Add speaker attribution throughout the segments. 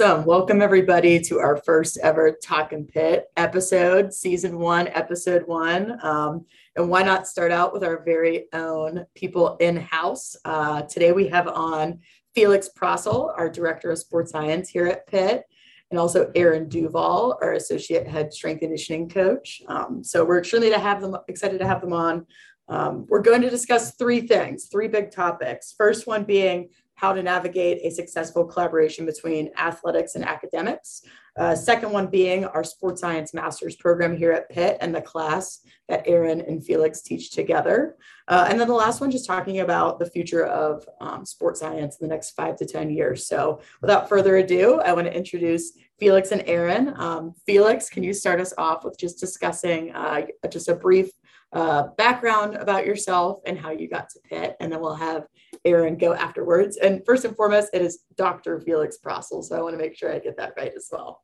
Speaker 1: Awesome. Welcome, everybody, to our first ever Talkin' Pitt episode, season one, episode one. Um, and why not start out with our very own people in house? Uh, today we have on Felix Proessl, our director of sports science here at Pitt, and also Aaron Duvall, our associate head strength conditioning coach. Um, so we're extremely to have them excited to have them on. Um, we're going to discuss three things, three big topics. First one being how to navigate a successful collaboration between athletics and academics. Uh, second one being our sports science master's program here at Pitt and the class that Aaron and Felix teach together. Uh, and then the last one, just talking about the future of um, sports science in the next five to 10 years. So without further ado, I want to introduce Felix and Aaron. Um, Felix, can you start us off with just discussing uh, just a brief uh, background about yourself and how you got to Pitt, and then we'll have Aaron go afterwards. And first and foremost, it is Dr. Felix Proessl. so I want to make sure I get that right as well.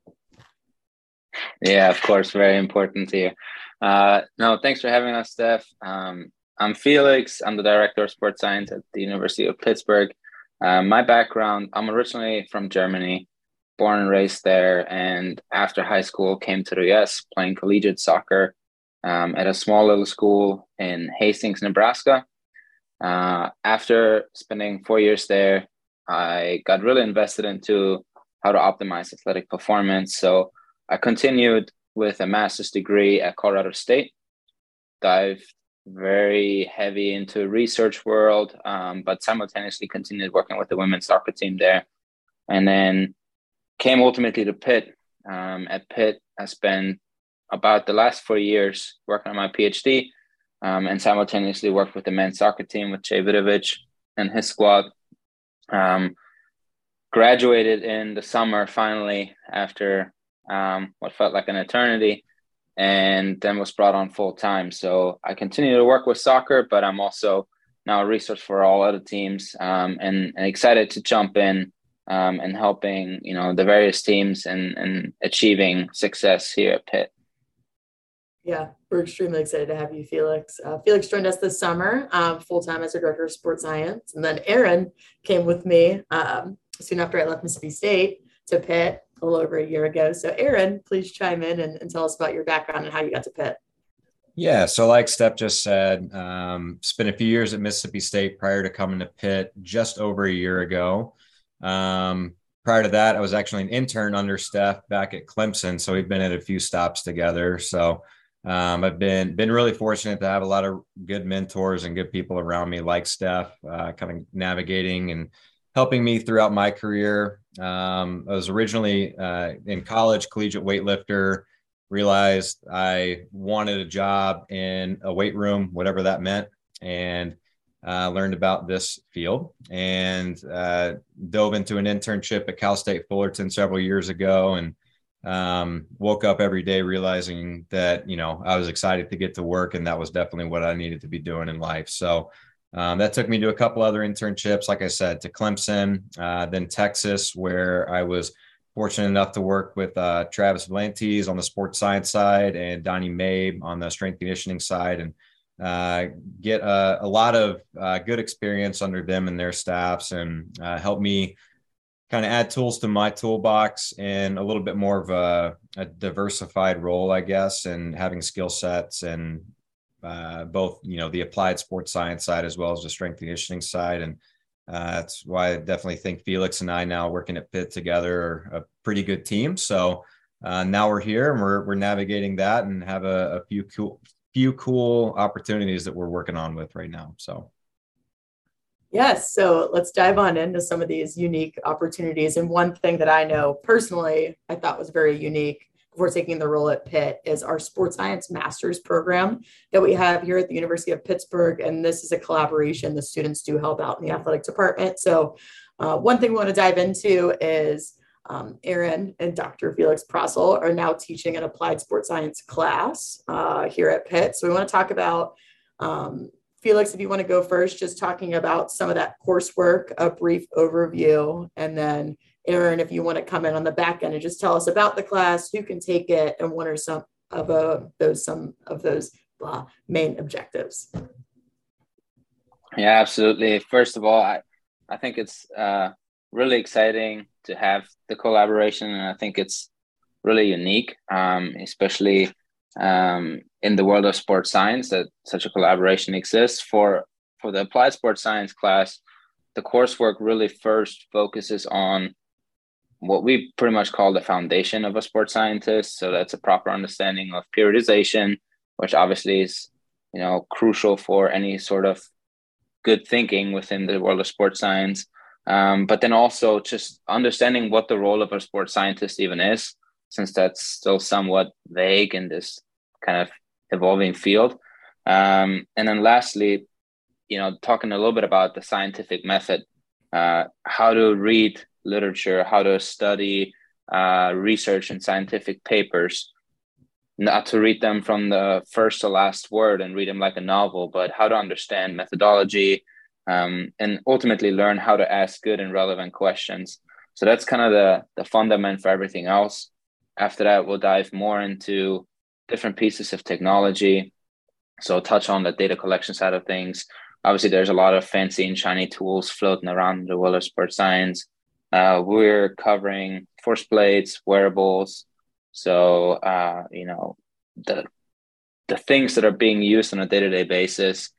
Speaker 2: Yeah, of course, very important here. Uh, no, thanks for having us, Steph. Um, I'm Felix. I'm the director of sports science at the University of Pittsburgh. Uh, my background: I'm originally from Germany, born and raised there, and after high school came to the U.S. playing collegiate soccer um, at a small little school in Hastings, Nebraska. Uh, after spending four years there, I got really invested into how to optimize athletic performance. So I continued with a master's degree at Colorado State, dived very heavy into research world, um, but simultaneously continued working with the women's soccer team there. And then came ultimately to Pitt. Um, at Pitt, I spent about the last four years working on my PhD um, and simultaneously worked with the men's soccer team with Jay Vidovich and his squad. Um, graduated in the summer finally after um, what felt like an eternity and then was brought on full time. So I continue to work with soccer, but I'm also now a resource for all other teams um, and, and, excited to jump in um, and helping you know the various teams and, and achieving success here at Pitt.
Speaker 1: Yeah, we're extremely excited to have you, Felix. Uh, Felix joined us this summer um, full time as our director of sports science. And then Aaron came with me um, soon after I left Mississippi State to Pitt a little over a year ago. So, Aaron, please chime in and, and tell us about your background and how you got to Pitt.
Speaker 3: Yeah, so like Steph just said, um, spent a few years at Mississippi State prior to coming to Pitt just over a year ago. Um, prior to that, I was actually an intern under Steph back at Clemson. So we've been at a few stops together. So um, I've been been really fortunate to have a lot of good mentors and good people around me, like Steph, uh, kind of navigating and helping me throughout my career. Um, I was originally uh, in college, collegiate weightlifter. Realized I wanted a job in a weight room, whatever that meant, and uh, learned about this field and uh, dove into an internship at Cal State Fullerton several years ago and um, woke up every day realizing that you know I was excited to get to work, and that was definitely what I needed to be doing in life. So um, that took me to a couple other internships, like I said, to Clemson, uh, then Texas, where I was fortunate enough to work with uh, Travis Vlantes on the sports science side and Donnie Mabe on the strength conditioning side, and uh, get a, a, lot of uh, good experience under them and their staffs, and uh, help me kind of add tools to my toolbox and a little bit more of a, a diversified role, I guess, and having skill sets and uh, both, you know, the applied sports science side as well as the strength and conditioning side. And uh, that's why I definitely think Felix and I now working at Pitt together are a pretty good team. So uh, now we're here and we're, we're navigating that and have a, a few cool, few cool opportunities that we're working on with right now. So
Speaker 1: Yes. So let's dive on into some of these unique opportunities. And one thing that I know personally, I thought was very unique before taking the role at Pitt is our sports science master's program that we have here at the University of Pittsburgh. And this is a collaboration the students do help out in the athletic department. So, uh, one thing we want to dive into is um, Aaron and Dr. Felix Proessl are now teaching an applied sports science class uh, here at Pitt. So, we want to talk about um, Felix, if you want to go first, just talking about some of that coursework, a brief overview, and then Aaron, if you want to come in on the back end and just tell us about the class, who can take it, and what are some of uh, those some of those blah, main objectives.
Speaker 2: Yeah, absolutely. First of all, I I think it's uh, really exciting to have the collaboration, and I think it's really unique, um, especially um, in the world of sports science that such a collaboration exists. For for the applied sports science class, the coursework really first focuses on what we pretty much call the foundation of a sports scientist. So that's a proper understanding of periodization, which obviously is you know crucial for any sort of good thinking within the world of sports science. Um, but then also just understanding what the role of a sports scientist even is, since that's still somewhat vague in this kind of evolving field. Um, and then lastly, you know, talking a little bit about the scientific method, uh, how to read literature, how to study uh, research and scientific papers, not to read them from the first to last word and read them like a novel, but how to understand methodology um, and ultimately learn how to ask good and relevant questions. So that's kind of the, the fundament for everything else. After that, we'll dive more into different pieces of technology. So touch on the data collection side of things. Obviously, there's a lot of fancy and shiny tools floating around the world of sports science. Uh, we're covering force plates, wearables. So uh, you know the the things that are being used on a day to day basis.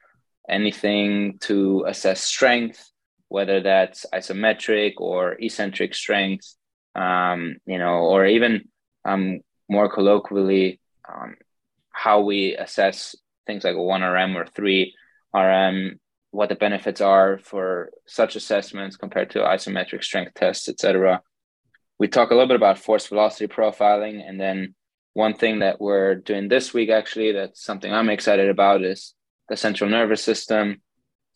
Speaker 2: Anything to assess strength, whether that's isometric or eccentric strength, um, you know, or even um, more colloquially, um, how we assess things like a 1RM or 3RM, what the benefits are for such assessments compared to isometric strength tests, etc. We talk a little bit about force velocity profiling. And then one thing that we're doing this week, actually, that's something I'm excited about is the central nervous system.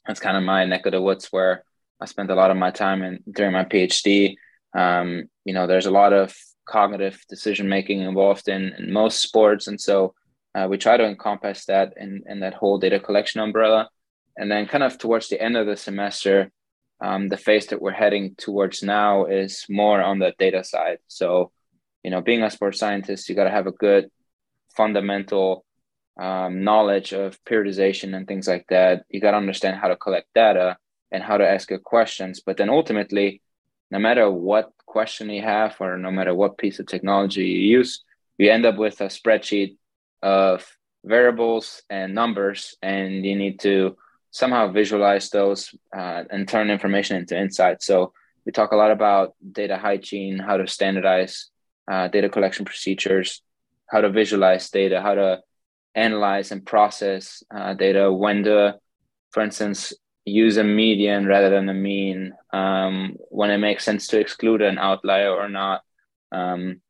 Speaker 2: That's kind of my neck of the woods where I spent a lot of my time in during my PhD. Um, you know, there's a lot of cognitive decision making involved in, in most sports. And so uh, we try to encompass that in, in that whole data collection umbrella. And then, kind of towards the end of the semester, um, the phase that we're heading towards now is more on the data side. So, you know, being a sports scientist, you got to have a good fundamental um, knowledge of periodization and things like that. You got to understand how to collect data and how to ask good questions. But then ultimately, no matter what question you have or no matter what piece of technology you use, you end up with a spreadsheet of variables and numbers, and you need to somehow visualize those uh, and turn information into insights. So we talk a lot about data hygiene, how to standardize uh, data collection procedures, how to visualize data, how to analyze and process uh, data, when to, for instance, use a median rather than a mean um, when it makes sense to exclude an outlier or not. Um,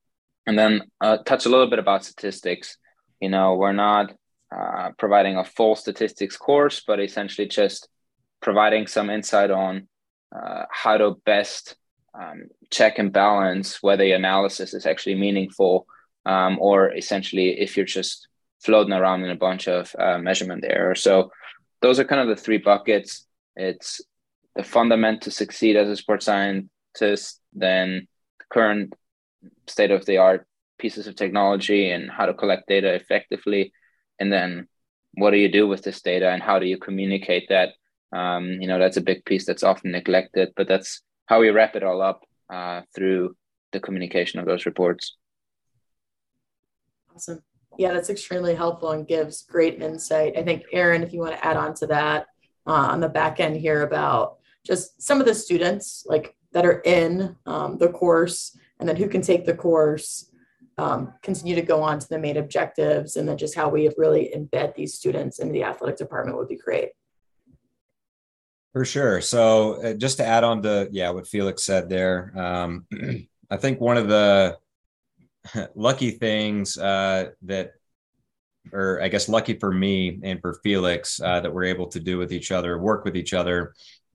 Speaker 2: and then uh, touch a little bit about statistics. You know we're not uh, providing a full statistics course but essentially just providing some insight on uh, how to best um, check and balance whether the analysis is actually meaningful um, or essentially if you're just floating around in a bunch of uh, measurement errors. So those are kind of the three buckets. It's the fundament to succeed as a sports scientist, then the current state of the art pieces of technology and how to collect data effectively, and then what do you do with this data and how do you communicate that? Um, you know, that's a big piece that's often neglected, but that's how we wrap it all up uh, through the communication of those reports.
Speaker 1: Awesome. Yeah, that's extremely helpful and gives great insight. I think, Aaron, if you want to add on to that uh, on the back end here about just some of the students like that are in um, the course and then who can take the course, um, continue to go on to the main objectives, and then just how we really embed these students into the athletic department would be great.
Speaker 3: For sure. So, uh, just to add on to yeah, what Felix said there, um, I think one of the lucky things uh, that, or I guess lucky for me and for Felix uh, that we're able to do with each other, work with each other,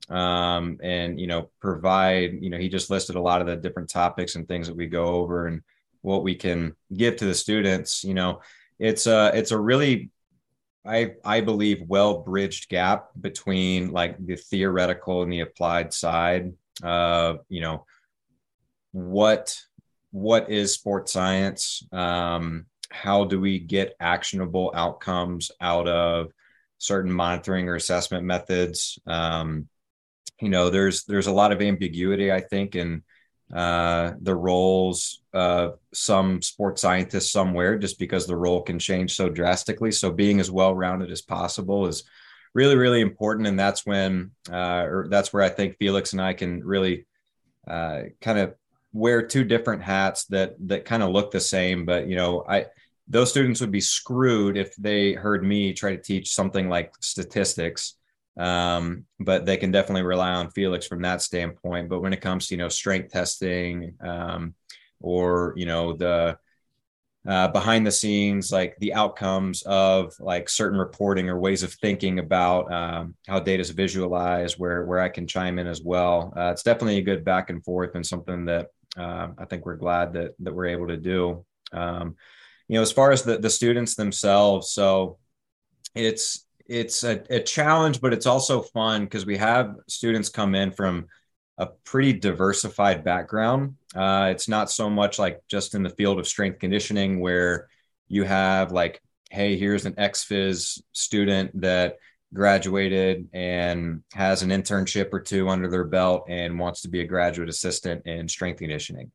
Speaker 3: um, and you know provide. You know, he just listed a lot of the different topics and things that we go over and what we can give to the students. You know, it's a it's a really I I believe well bridged gap between like the theoretical and the applied side. Uh, you know, what what is sports science? Um, how do we get actionable outcomes out of certain monitoring or assessment methods? Um, you know, there's there's a lot of ambiguity, I think, in uh, the roles of some sports scientists somewhere, just because the role can change so drastically. So being as well rounded as possible is really really important, and that's when uh, or that's where I think Felix and I can really uh, kind of wear two different hats that that kind of look the same, but you know, I those students would be screwed if they heard me try to teach something like statistics. Um, but they can definitely rely on Felix from that standpoint. But when it comes to you know strength testing um, or you know the uh, behind the scenes, like the outcomes of like certain reporting or ways of thinking about um, how data is visualized, where where I can chime in as well. Uh, it's definitely a good back and forth and something that uh, I think we're glad that that we're able to do. Um, you know, as far as the the students themselves, so it's it's a, a challenge, but it's also fun because we have students come in from a pretty diversified background. Uh, it's not so much like just in the field of strength conditioning where you have like, hey, here's an ex-phys student that graduated and has an internship or two under their belt and wants to be a graduate assistant in strength conditioning.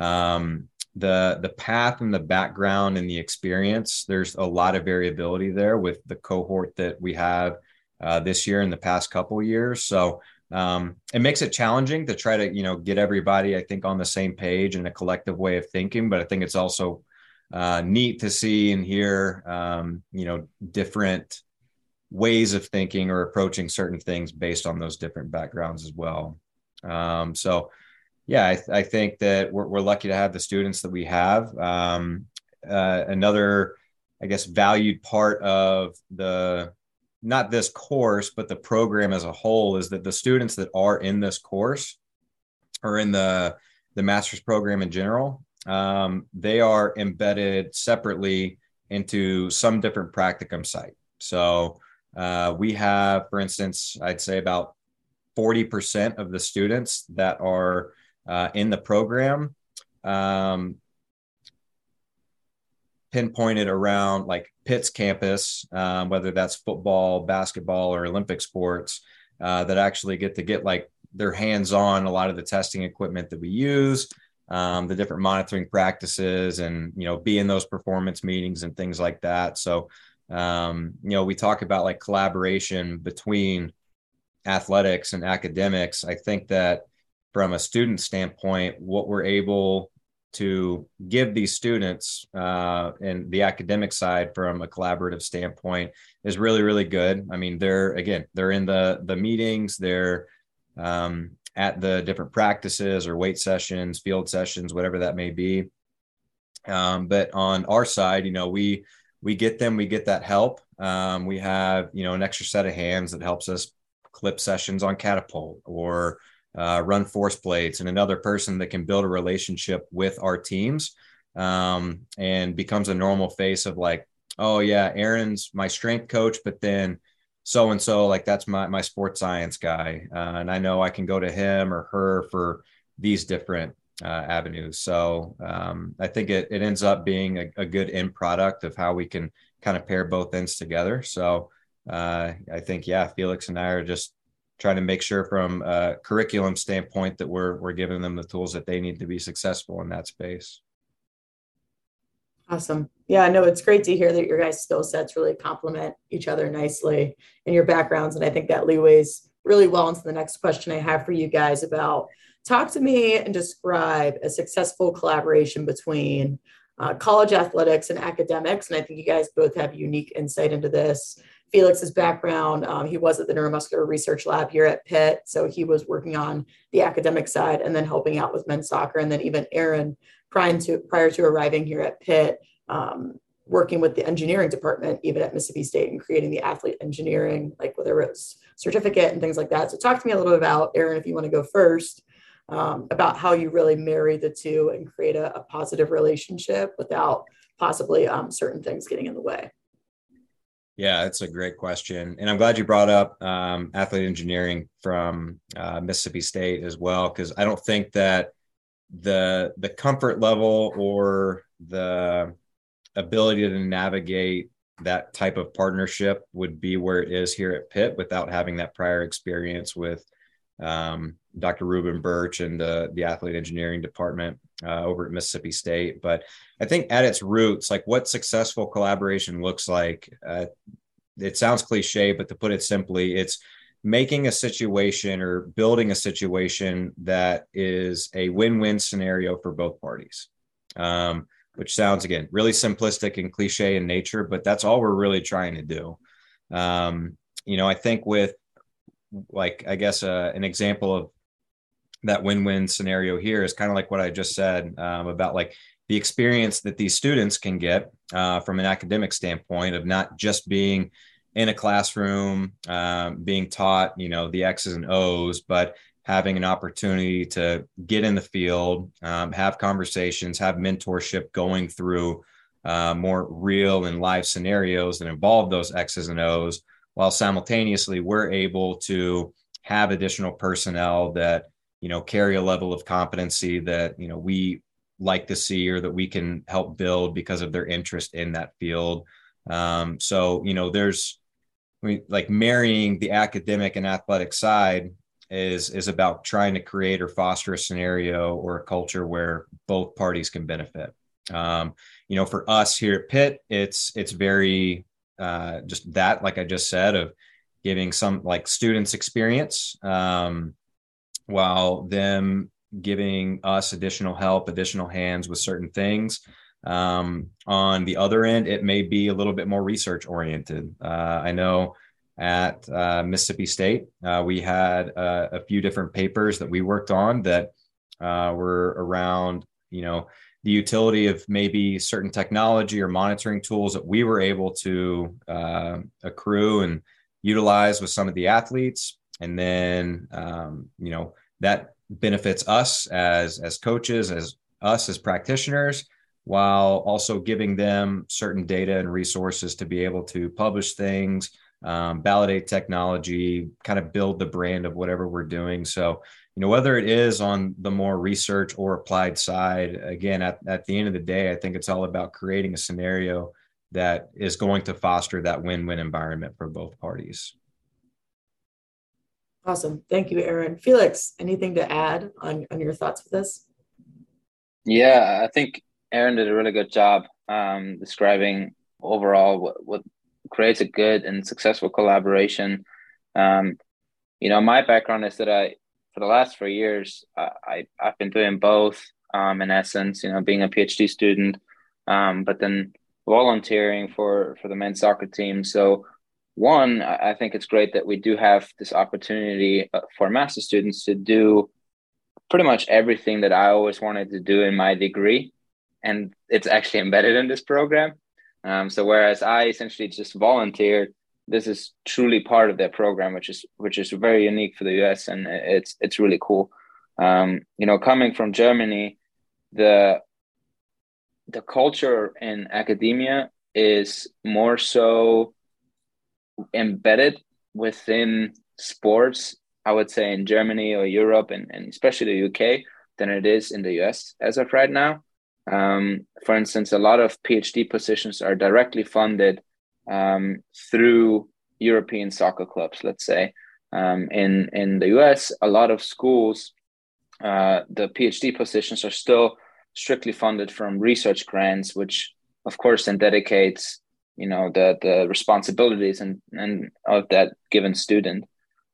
Speaker 3: Um, the the path and the background and the experience, there's a lot of variability there with the cohort that we have uh, this year and the past couple years. So um, it makes it challenging to try to you know get everybody, I think, on the same page and a collective way of thinking. But I think it's also uh, neat to see and hear um, you know different ways of thinking or approaching certain things based on those different backgrounds as well. Um, so, yeah, I, I, think that we're, we're, lucky to have the students that we have. Um, uh, another, I guess, valued part of the not this course, but the program as a whole is that the students that are in this course or in the the master's program in general, um, they are embedded separately into some different practicum site. So uh, we have, for instance, I'd say about 40% of the students that are uh, in the program um, pinpointed around like Pitt's campus, um, whether that's football, basketball, or Olympic sports, uh, that actually get to get like their hands on a lot of the testing equipment that we use, um, the different monitoring practices, and you know, be in those performance meetings and things like that. So um, you know, we talk about like collaboration between athletics and academics. I think that from a student standpoint, what we're able to give these students uh, and the academic side from a collaborative standpoint is really really good i mean they're again they're in the the meetings they're um, at the different practices or weight sessions field sessions whatever that may be um, but on our side you know we we get them, we get that help. Um, we have, you know, an extra set of hands that helps us clip sessions on catapult or uh, run force plates and another person that can build a relationship with our teams um, and becomes a normal face of like, oh yeah, Aaron's my strength coach, but then so and so like that's my my sports science guy, uh, and I know I can go to him or her for these different uh, avenues. So um, I think it, it ends up being a, a, good end product of how we can kind of pair both ends together. So uh, I think, yeah, Felix and I are just trying to make sure from a curriculum standpoint that we're, we're giving them the tools that they need to be successful in that space.
Speaker 1: Awesome. Yeah, no, it's great to hear that your guys' skill sets really complement each other nicely in your backgrounds. And I think that leeways really well into the next question I have for you guys about talk to me and describe a successful collaboration between uh, college athletics and academics. And I think you guys both have unique insight into this. Felix's background, um, he was at the Neuromuscular Research Lab here at Pitt. So he was working on the academic side and then helping out with men's soccer. And then even Aaron, prior to, prior to arriving here at Pitt, um, working with the engineering department, even at Mississippi State, and creating the athlete engineering, like whether it's certificate and things like that. So talk to me a little bit about, Aaron, if you want to go first, um, about how you really marry the two and create a, a positive relationship without possibly um, certain things getting in the way.
Speaker 3: Yeah, that's a great question. And I'm glad you brought up um, athlete engineering from uh, Mississippi State as well, because I don't think that the the comfort level or the ability to navigate that type of partnership would be where it is here at Pitt without having that prior experience with um, Dr. Reuben Burch and the, the athlete engineering department uh, over at Mississippi State. But I think at its roots, like what successful collaboration looks like, uh, it sounds cliche, but to put it simply, it's making a situation or building a situation that is a win-win scenario for both parties. Um, which sounds again really simplistic and cliche in nature, but that's all we're really trying to do. Um, you know, I think with like I guess uh, an example of that win-win scenario here is kind of like what I just said um, about like the experience that these students can get uh, from an academic standpoint of not just being in a classroom, um, being taught, you know, the X's and O's, but having an opportunity to get in the field, um, have conversations, have mentorship going through uh, more real and live scenarios that involve those X's and O's, while simultaneously we're able to have additional personnel that you know carry a level of competency that you know we like to see or that we can help build because of their interest in that field. Um, so you know, there's like marrying the academic and athletic side is is about trying to create or foster a scenario or a culture where both parties can benefit. Um, you know, for us here at Pitt, it's it's very uh, just that, like I just said, of giving some like students experience um, while them giving us additional help, additional hands with certain things. Um, on the other end, it may be a little bit more research oriented. Uh, I know at uh, Mississippi State. Uh, we had uh, a few different papers that we worked on that uh, were around, you know, the utility of maybe certain technology or monitoring tools that we were able to uh, accrue and utilize with some of the athletes, and then, um, you know, that benefits us as as coaches, as us as practitioners while also giving them certain data and resources to be able to publish things um, validate technology, kind of build the brand of whatever we're doing. So, you know, whether it is on the more research or applied side, again, at, at the end of the day, I think it's all about creating a scenario that is going to foster that win win environment for both parties.
Speaker 1: Awesome. Thank you, Aaron. Felix, anything to add on, on your thoughts with this?
Speaker 2: Yeah, I think Aaron did a really good job um, describing overall what, what creates a good and successful collaboration. Um, you know, my background is that I, for the last four years, I, I have been doing both. Um, in essence, you know, being a PhD student, um, but then volunteering for for the men's soccer team. So, one, I think it's great that we do have this opportunity uh, for master students to do pretty much everything that I always wanted to do in my degree, and it's actually embedded in this program. Um, so whereas I essentially just volunteered, this is truly part of their program, which is which is very unique for the US, and it's it's really cool. Um, you know, coming from Germany, the the culture in academia is more so embedded within sports. I would say in Germany or Europe, and, and especially the UK, than it is in the US as of right now. Um, for instance, a lot of PhD positions are directly funded um, through European soccer clubs, let's say. Um, in, in the US, a lot of schools, uh, the PhD positions are still strictly funded from research grants, which of course then dedicates you know the the responsibilities and and of that given student.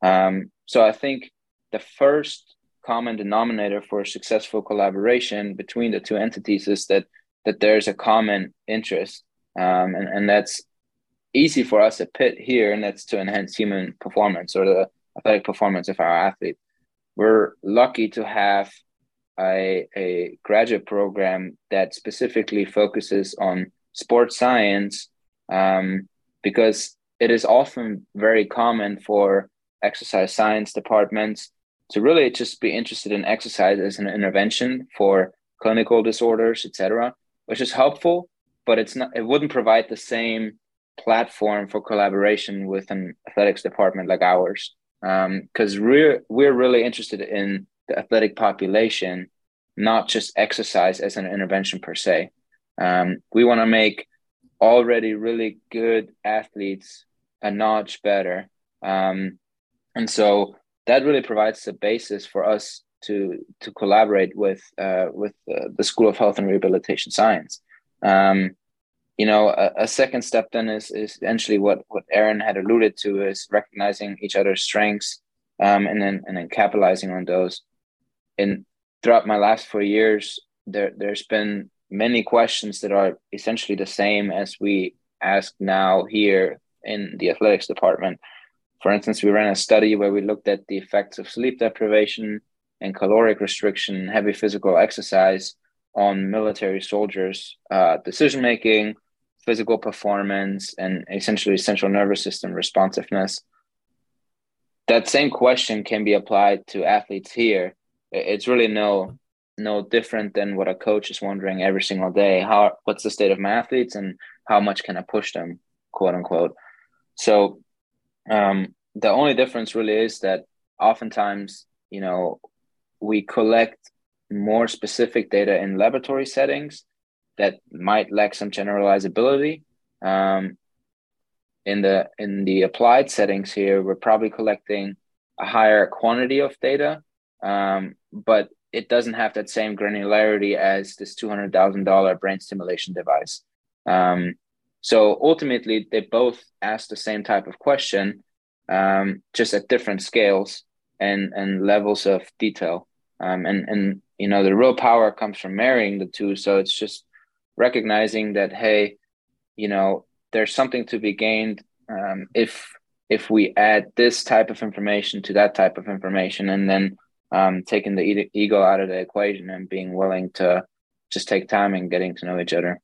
Speaker 2: Um, so I think the first common denominator for successful collaboration between the two entities is that that there's a common interest um, and, and that's easy for us at Pitt here and that's to enhance human performance or the athletic performance of our athlete we're lucky to have a, a graduate program that specifically focuses on sports science um, because it is often very common for exercise science departments to really just be interested in exercise as an intervention for clinical disorders, etc., which is helpful, but it's not. It wouldn't provide the same platform for collaboration with an athletics department like ours, because um, we're we're really interested in the athletic population, not just exercise as an intervention per se. Um, we want to make already really good athletes a notch better, um, and so that really provides the basis for us to to collaborate with uh, with uh, the School of Health and Rehabilitation Science. Um, you know, a, a, second step then is is essentially what what Aaron had alluded to is recognizing each other's strengths um, and then and then capitalizing on those. And throughout my last four years, there there's been many questions that are essentially the same as we ask now here in the athletics department. For instance, we ran a study where we looked at the effects of sleep deprivation and caloric restriction, heavy physical exercise on military soldiers' uh, decision making, physical performance, and essentially central nervous system responsiveness. That same question can be applied to athletes here. It's really no no different than what a coach is wondering every single day. How what's the state of my athletes and how much can I push them, quote unquote. So um, the only difference really is that oftentimes, you know, we collect more specific data in laboratory settings that might lack some generalizability. Um, in the in the applied settings here, we're probably collecting a higher quantity of data, um, but it doesn't have that same granularity as this two hundred thousand dollar brain stimulation device. Um, so ultimately, they both ask the same type of question, um, just at different scales and and levels of detail. Um, and and you know the real power comes from marrying the two. So it's just recognizing that hey, you know there's something to be gained um, if if we add this type of information to that type of information, and then um, taking the ego out of the equation and being willing to just take time and getting to know each other.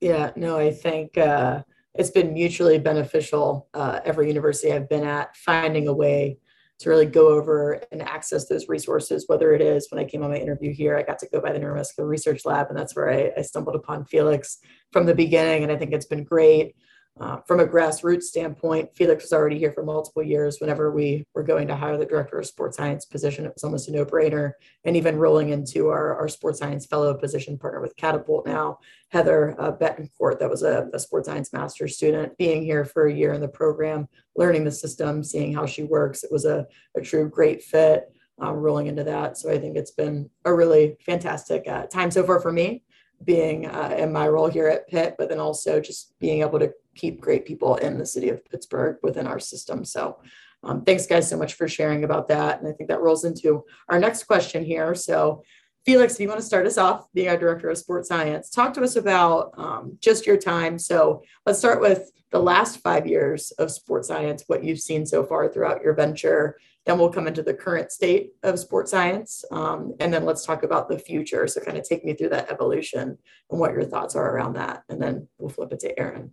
Speaker 1: Yeah, no, I think uh, it's been mutually beneficial. Uh, every university I've been at, finding a way to really go over and access those resources, whether it is when I came on my interview here, I got to go by the Neuromuscular Research Lab, and that's where I, I stumbled upon Felix from the beginning. And I think it's been great. Uh, from a grassroots standpoint, Felix was already here for multiple years. Whenever we were going to hire the director of sports science position, it was almost a no brainer. And even rolling into our, our sports science fellow position partner with Catapult now, Heather uh, Betancourt, that was a, a sports science master's student, being here for a year in the program, learning the system, seeing how she works. It was a, a true great fit. Um, rolling into that. So I think it's been a really fantastic uh, time so far for me being uh, in my role here at Pitt, but then also just being able to keep great people in the city of Pittsburgh within our system. So um, thanks guys so much for sharing about that. And I think that rolls into our next question here. So Felix, if you want to start us off, being our director of sports science, talk to us about um, just your time. So let's start with the last five years of sports science, what you've seen so far throughout your venture. Then we'll come into the current state of sports science. Um, and then let's talk about the future. So kind of take me through that evolution and what your thoughts are around that. And then we'll flip it to Aaron.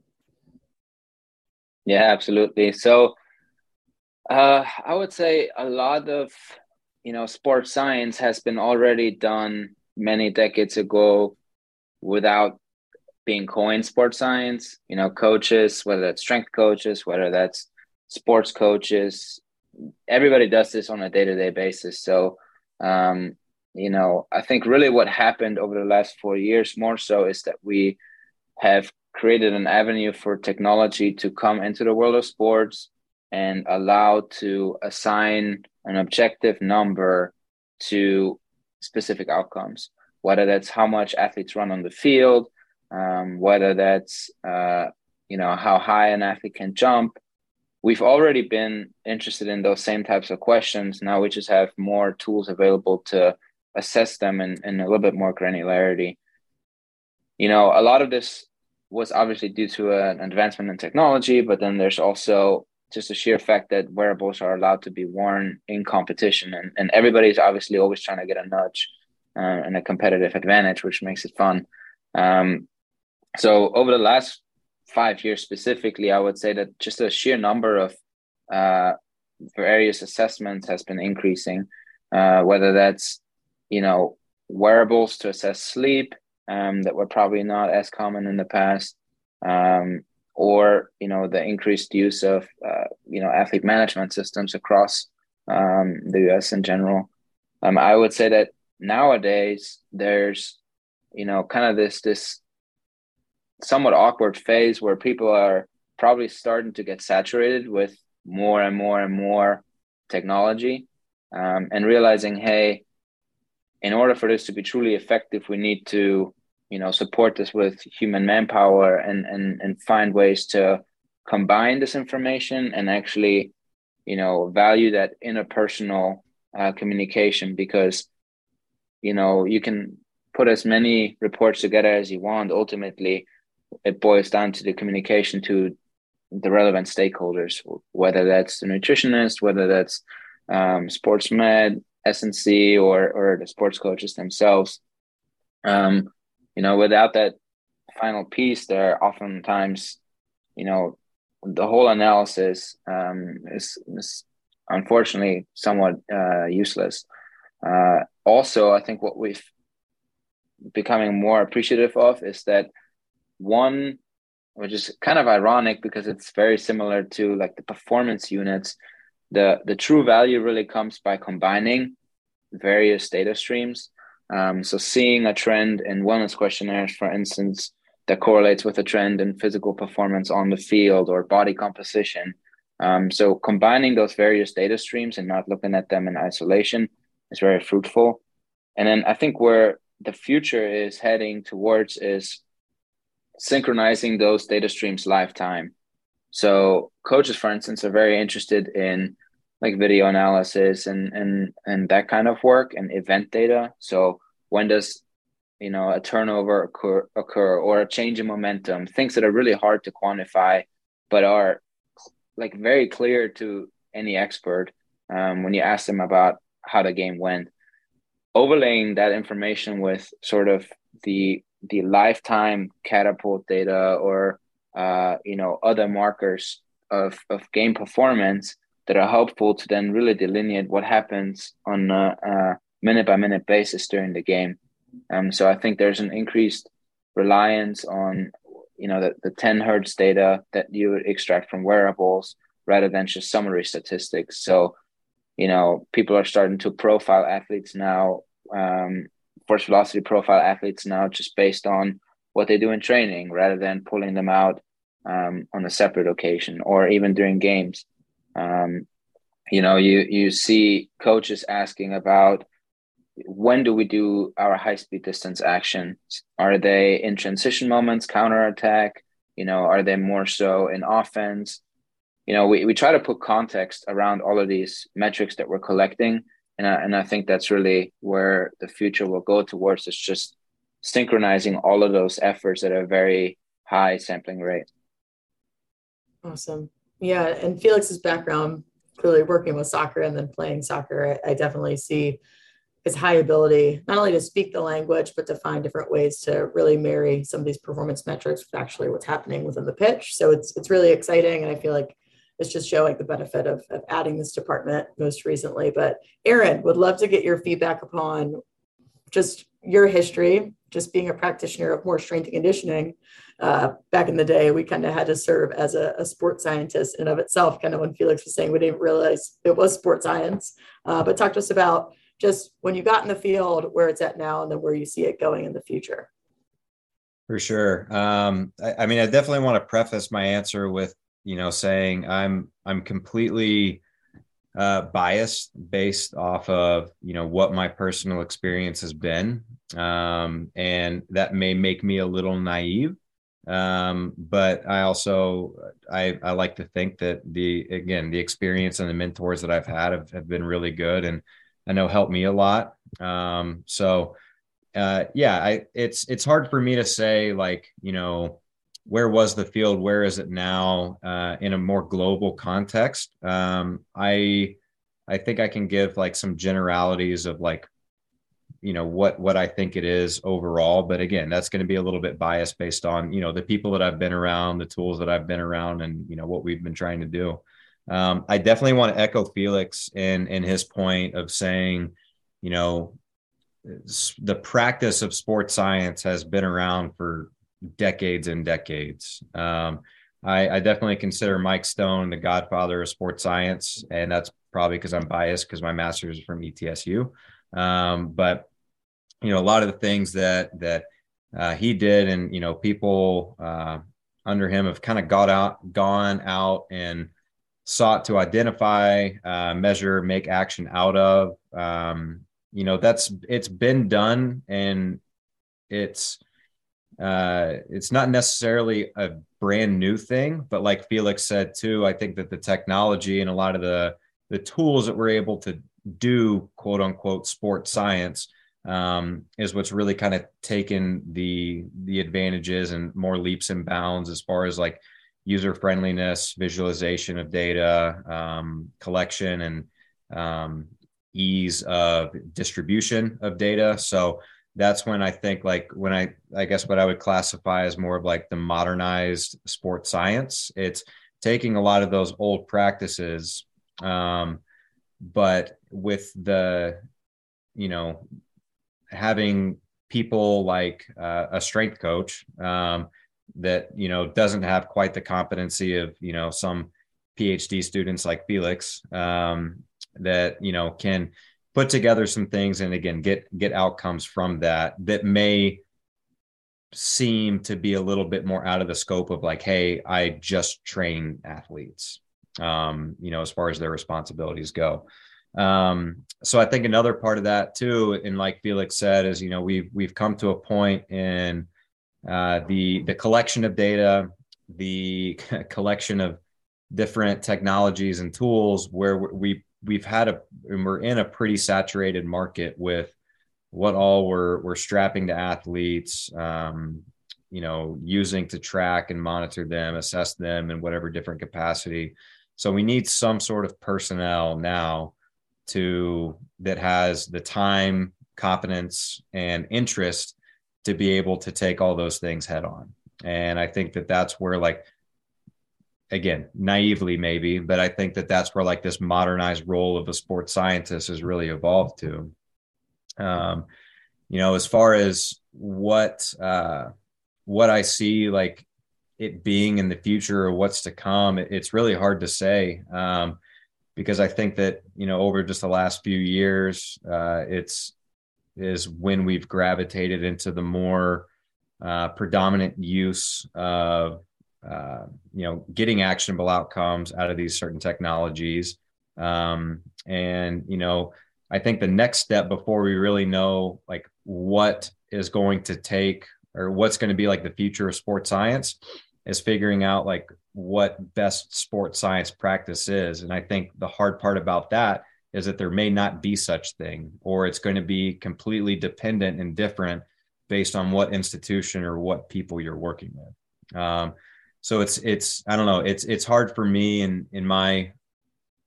Speaker 2: Yeah, absolutely. So uh, I would say a lot of you know sports science has been already done many decades ago without being coined sports science. You know, coaches, whether that's strength coaches, whether that's sports coaches, everybody does this on a day to day basis. So, um, you know, I think really what happened over the last four years more so is that we have created an avenue for technology to come into the world of sports and allow to assign an objective number to specific outcomes whether that's how much athletes run on the field um, whether that's uh, you know how high an athlete can jump. We've already been interested in those same types of questions. Now we just have more tools available to assess them in, in a little bit more granularity. You know a lot of this was obviously due to an advancement in technology, but then there's also just the sheer fact that wearables are allowed to be worn in competition, and, and everybody's obviously always trying to get a nudge uh, and a competitive advantage, which makes it fun. Um, so over the last five years specifically, I would say that just the sheer number of uh, various assessments has been increasing, uh, whether that's you know wearables to assess sleep, um, that were probably not as common in the past, um, or you know the increased use of uh, you know athlete management systems across um, the U.S. in general. Um, I would say that nowadays there's you know kind of this this somewhat awkward phase where people are probably starting to get saturated with more and more and more technology um, and realizing, hey, in order for this to be truly effective, we need to, you know, support this with human manpower and and and find ways to combine this information and actually, you know, value that interpersonal uh, communication because, you know, you can put as many reports together as you want. Ultimately, it boils down to the communication to the relevant stakeholders, whether that's the nutritionist, whether that's um, sports med, S&C, or or the sports coaches themselves. Um, you know, without that final piece, there oftentimes, you know, the whole analysis um, is, is unfortunately somewhat uh, useless. Uh, also, I think what we've becoming more appreciative of is that one which is kind of ironic because it's very similar to like the performance units the the true value really comes by combining various data streams um, so seeing a trend in wellness questionnaires for instance that correlates with a trend in physical performance on the field or body composition um, so combining those various data streams and not looking at them in isolation is very fruitful and then i think where the future is heading towards is synchronizing those data streams lifetime. So coaches, for instance, are very interested in like video analysis and and and that kind of work and event data. So when does you know a turnover occur, occur or a change in momentum? Things that are really hard to quantify, but are like very clear to any expert um, when you ask them about how the game went. Overlaying that information with sort of the the lifetime catapult data or uh, you know other markers of, of game performance that are helpful to then really delineate what happens on a, a minute by minute basis during the game. Um, so I think there's an increased reliance on you know the, the 10 hertz data that you would extract from wearables rather than just summary statistics. So you know people are starting to profile athletes now um, force velocity profile athletes now just based on what they do in training rather than pulling them out um, on a separate occasion or even during games. Um, you know, you you see coaches asking about when do we do our high speed distance actions? Are they in transition moments, counter attack? You know, are they more so in offense? You know, we, we try to put context around all of these metrics that we're collecting and I, and I think that's really where the future will go towards is just synchronizing all of those efforts at a very high sampling rate
Speaker 1: awesome yeah and felix's background clearly working with soccer and then playing soccer i, I definitely see his high ability not only to speak the language but to find different ways to really marry some of these performance metrics with actually what's happening within the pitch so it's it's really exciting and i feel like it's just showing the benefit of, of adding this department most recently. But Aaron, would love to get your feedback upon just your history, just being a practitioner of more strength and conditioning. Uh, back in the day, we kind of had to serve as a, a sports scientist in of itself, kind of when Felix was saying we didn't realize it was sports science. Uh, but talk to us about just when you got in the field, where it's at now, and then where you see it going in the future.
Speaker 3: For sure. Um, I, I, mean, I definitely want to preface my answer with you know, saying I'm I'm completely uh, biased based off of you know what my personal experience has been, um, and that may make me a little naive. Um, but I also I, I like to think that the again the experience and the mentors that I've had have, have been really good and I know helped me a lot. Um, so uh, yeah, I it's it's hard for me to say like you know where was the field? Where is it now uh, in a more global context? Um, i i think i can give like some generalities of like you know what what i think it is overall but again that's going to be a little bit biased based on you know the people that i've been around the tools that i've been around and you know what we've been trying to do. Um, i definitely want to echo felix in in his point of saying you know the practice of sports science has been around for decades and decades. Um, I, I, definitely consider Mike Stone the godfather of sports science, and that's probably because I'm biased because my master's is from ETSU. Um, but you know, a lot of the things that that uh, he did, and you know, people uh, under him have kind of got out, gone out, and sought to identify, uh, measure, make action out of. Um, you know, that's it's been done, and it's uh, it's not necessarily a brand new thing, but like Felix said too, I think that the technology and a lot of the the tools that we're able to do quote unquote sports science um, is what's really kind of taken the the advantages and more leaps and bounds as far as like user friendliness, visualization of data, um, collection, and um, ease of distribution of data. So that's when I think like when I I guess what I would classify as more of like the modernized sports science. It's taking a lot of those old practices, um, but with the you know having people like uh, a strength coach um, that you know doesn't have quite the competency of you know some PhD students like Felix um, that you know can put together some things and again get get outcomes from that that may seem to be a little bit more out of the scope of like hey i just train athletes um you know as far as their responsibilities go. Um, so I think another part of that too, and like Felix said, is you know we've we've come to a point in uh, the the collection of data, the collection of different technologies and tools where we we've had a and we're in a pretty saturated market with what all we're we're strapping to athletes um, you know using to track and monitor them assess them in whatever different capacity so we need some sort of personnel now to that has the time, competence, and interest to be able to take all those things head on. And I think that that's where like again naively maybe but i think that that's where like this modernized role of a sports scientist has really evolved to. Um you know as far as what uh what i see like it being in the future or what's to come it's really hard to say um because I think that you know over just the last few years, uh, it's is when we've gravitated into the more uh, predominant use of uh, you know getting actionable outcomes out of these certain technologies, um, and you know I think the next step before we really know like what is going to take or what's going to be like the future of sports science is figuring out like what best sports science practice is. And I think the hard part about that is that there may not be such thing, or it's going to be completely dependent and different based on what institution or what people you're working with. Um, so it's it's I don't know it's it's hard for me in in my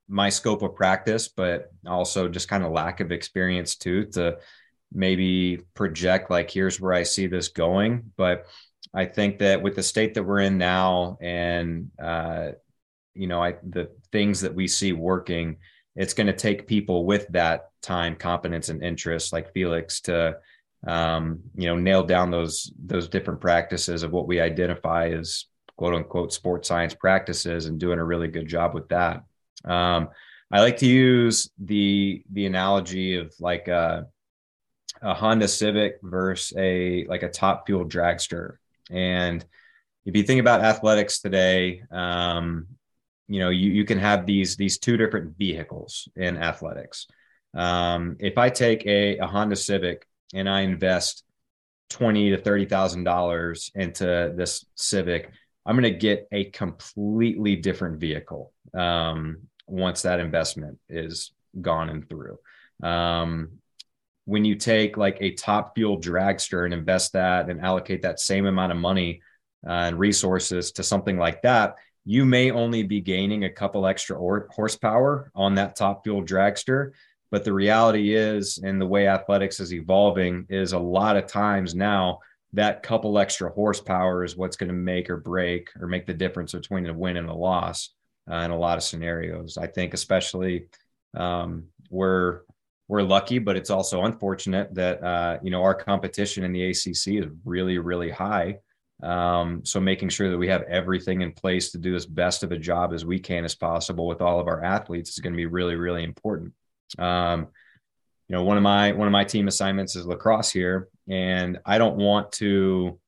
Speaker 3: my scope of practice, but also just kind of lack of experience too to maybe project like here's where I see this going. But I think that with the state that we're in now, and uh, you know, I the things that we see working, it's going to take people with that time, competence, and interest, like Felix, to um, you know, nail down those those different practices of what we identify as quote unquote sports science practices, and doing a really good job with that. Um, I like to use the the analogy of like a, a Honda Civic versus a like a top fuel dragster and if you think about athletics today, um, you know, you, you can have these these two different vehicles in athletics. Um, if I take a, a Honda Civic and I invest twenty to thirty thousand dollars into this Civic, I'm going to get a completely different vehicle um, once that investment is gone and through. Um, when you take like a top fuel dragster and invest that and allocate that same amount of money uh, and resources to something like that, you may only be gaining a couple extra or- horsepower on that top fuel dragster. But the reality is, and the way athletics is evolving, is a lot of times now that couple extra horsepower is what's going to make or break or make the difference between a win and a loss uh, in a lot of scenarios. I think, especially um, where we're lucky, but it's also unfortunate that uh, you know our competition in the ACC is really, really high. Um, so making sure that we have everything in place to do as best of a job as we can as possible with all of our athletes is going to be really, really important. Um, you know, one of my one of my team assignments is lacrosse here, and I don't want to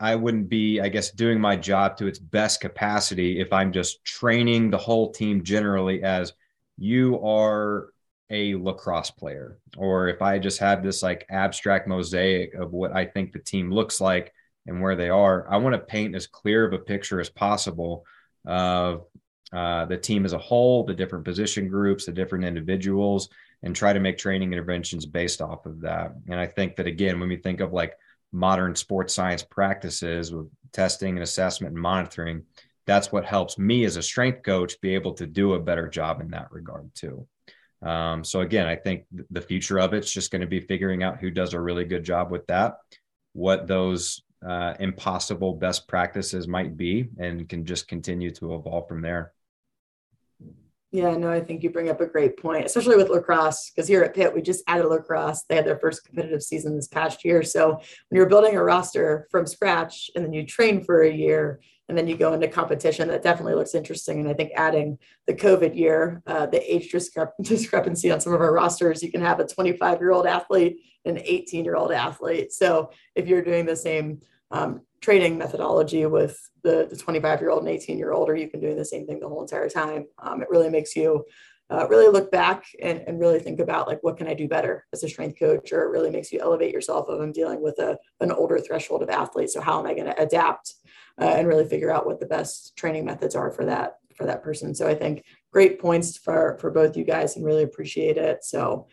Speaker 3: I wouldn't be, I guess, doing my job to its best capacity if I'm just training the whole team generally as you are a lacrosse player, or if I just have this like abstract mosaic of what I think the team looks like and where they are. I want to paint as clear of a picture as possible of uh, the team as a whole, the different position groups, the different individuals, and try to make training interventions based off of that. And I think that again, when we think of like modern sports science practices with testing and assessment and monitoring, that's what helps me as a strength coach be able to do a better job in that regard too. Um, so again, I think the future of it's just going to be figuring out who does a really good job with that, what those uh, impossible best practices might be, and can just continue to evolve from there.
Speaker 1: Yeah, no, I think you bring up a great point, especially with lacrosse, because here at Pitt, we just added lacrosse. They had their first competitive season this past year. So when you're building a roster from scratch and then you train for a year and then you go into competition, that definitely looks interesting. And I think adding the COVID year, uh, the age discrep- discrepancy on some of our rosters, you can have a 25 year old athlete and an 18 year old athlete. So if you're doing the same um, training methodology with the, the 25 year old and 18 year old, or you've been doing the same thing the whole entire time. Um, it really makes you uh, really look back and, and really think about like, what can I do better as a strength coach? Or it really makes you elevate yourself of I'm dealing with a, an older threshold of athletes. So how am I going to adapt uh, and really figure out what the best training methods are for that, for that person. So I think great points for, for both you guys and really appreciate it. So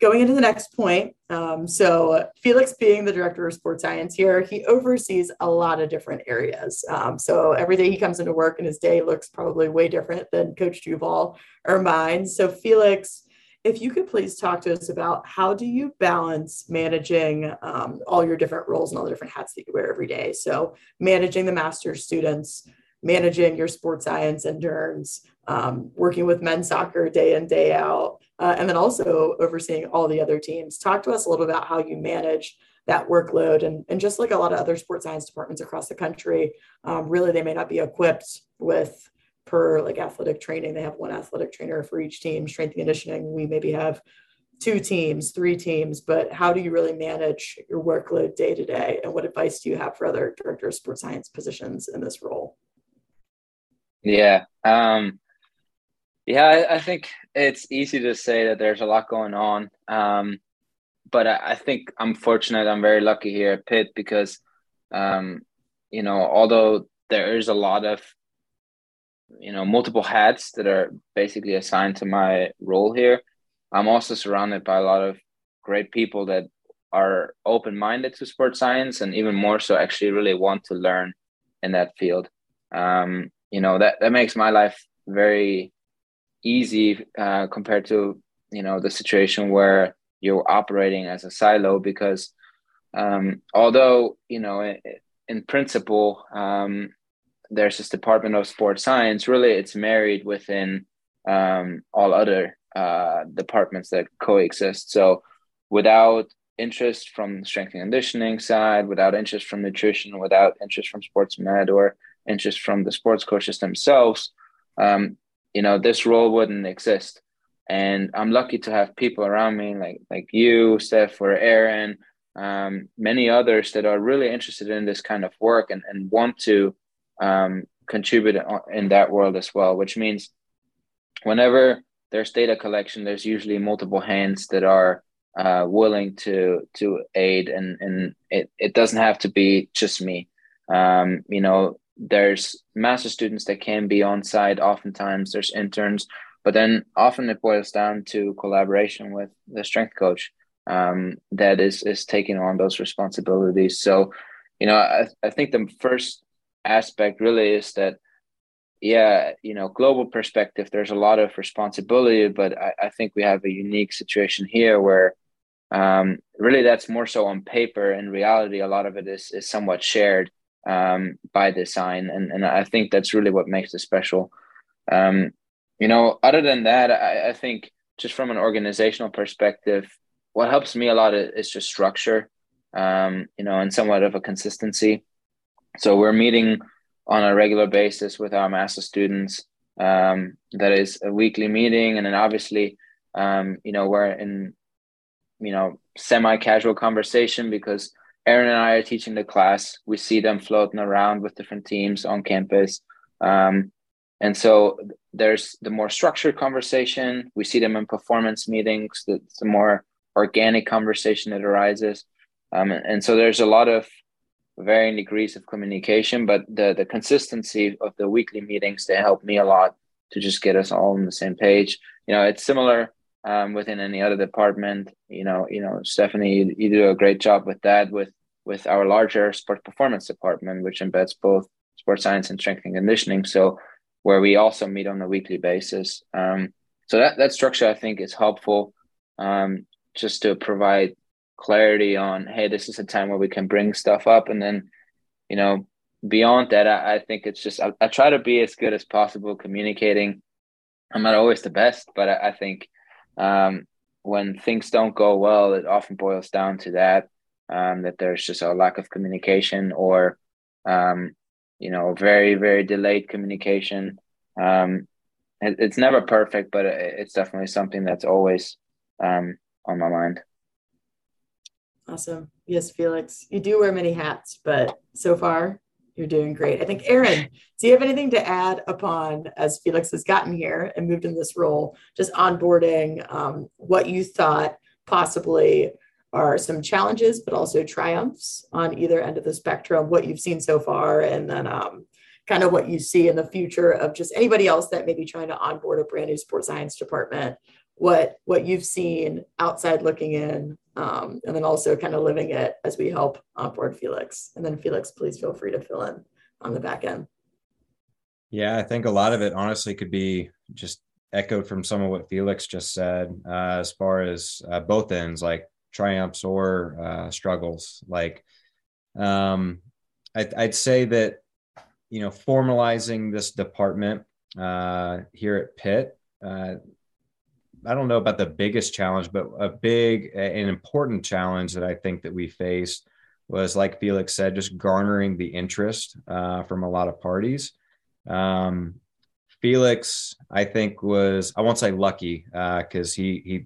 Speaker 1: going into the next point, um, so Felix, being the director of sports science here, he oversees a lot of different areas. Um, so every day he comes into work and his day looks probably way different than Coach Duvall or mine. So Felix, if you could please talk to us about how do you balance managing um, all your different roles and all the different hats that you wear every day. So managing the master's students, managing your sports science interns, um, working with men's soccer day in day out uh, and then also overseeing all the other teams. Talk to us a little about how you manage that workload. And, and just like a lot of other sports science departments across the country, um, really, they may not be equipped with per like athletic training. They have one athletic trainer for each team, strength and conditioning. We maybe have two teams, three teams, but how do you really manage your workload day to day? And what advice do you have for other director of sports science positions in this role?
Speaker 2: Yeah. Um, yeah, I, I, think it's easy to say that there's a lot going on. Um, but I, I, think I'm fortunate. I'm very lucky here at Pitt because, um, you know, although there is a lot of, you know, multiple hats that are basically assigned to my role here, I'm also surrounded by a lot of great people that are open minded to sports science and even more so actually really want to learn in that field. Um, you know, that, that makes my life very easy uh, compared to you know the situation where you're operating as a silo because um, although you know in, in principle um, there's this department of sports science really it's married within um, all other uh, departments that coexist. So without interest from strength and conditioning side without interest from nutrition without interest from sports med or interest from the sports coaches themselves um, you know this role wouldn't exist. And i'm lucky to have people around me like like you steph or aaron um, many others that are really interested in this kind of work and, and want to um, contribute in that world as well which means whenever there's data collection there's usually multiple hands that are uh, willing to to aid and and it, it doesn't have to be just me. Um, you know there's master students that can be on site oftentimes there's interns but then often it boils down to collaboration with the strength coach um, that is is taking on those responsibilities. So you know I, I think the first aspect really is that yeah you know global perspective there's a lot of responsibility but i, I think we have a unique situation here where um, really that's more so on paper. In reality a lot of it is is somewhat shared um, by design, and and I think that's really what makes it special. Um, you know, other than that, I, I think just from an organizational perspective, what helps me a lot is just structure, um, you know, and somewhat of a consistency. So we're meeting on a regular basis with our master students. Um, that is a weekly meeting, and then obviously, um, you know, we're in, you know, semi-casual conversation because Aaron and I are teaching the class. We see them floating around with different teams on campus. Um, and so there's the more structured conversation. We see them in performance meetings, the, the more organic conversation that arises. Um, and so there's a lot of varying degrees of communication, but the, the consistency of the weekly meetings, they help me a lot to just get us all on the same page. You know, it's similar um, within any other department. You know, you know, Stephanie, you, you do a great job with that with with our larger sports performance department, which embeds both sports science and strength and conditioning. So where we also meet on a weekly basis. Um, so that that structure I think is helpful, um, just to provide clarity on hey, this is a time where we can bring stuff up, and then you know beyond that, I, I think it's just I, I, try to be as good as possible communicating. I'm not always the best, but I, I think um, when things don't go well, it often boils down to that um, that there's just a lack of communication or um, you know very very delayed communication. Um, it, it's never perfect, but it, it's definitely something that's always um, on my mind.
Speaker 1: Awesome. Yes, Felix, you do wear many hats, but so far you're doing great. I think, Aaron, do you have anything to add upon as Felix has gotten here and moved in this role, just onboarding um, what you thought possibly are some challenges, but also triumphs on either end of the spectrum, what you've seen so far, and then um, kind of what you see in the future of just anybody else that may be trying to onboard a brand new sports science department, what what you've seen outside looking in um, and then also kind of living it as we help onboard Felix. And then Felix, please feel free to fill in on the back end.
Speaker 3: Yeah, I think a lot of it honestly could be just echoed from some of what Felix just said, uh, as far as uh, both ends, like triumphs or uh, struggles. Like, um, I'd, I'd, say that you know, formalizing this department uh, here at Pitt uh, I don't know about the biggest challenge, but a big and important challenge that I think that we faced was, like Felix said, just garnering the interest uh, from a lot of parties. Um, Felix, I think, was I won't say lucky because uh, he he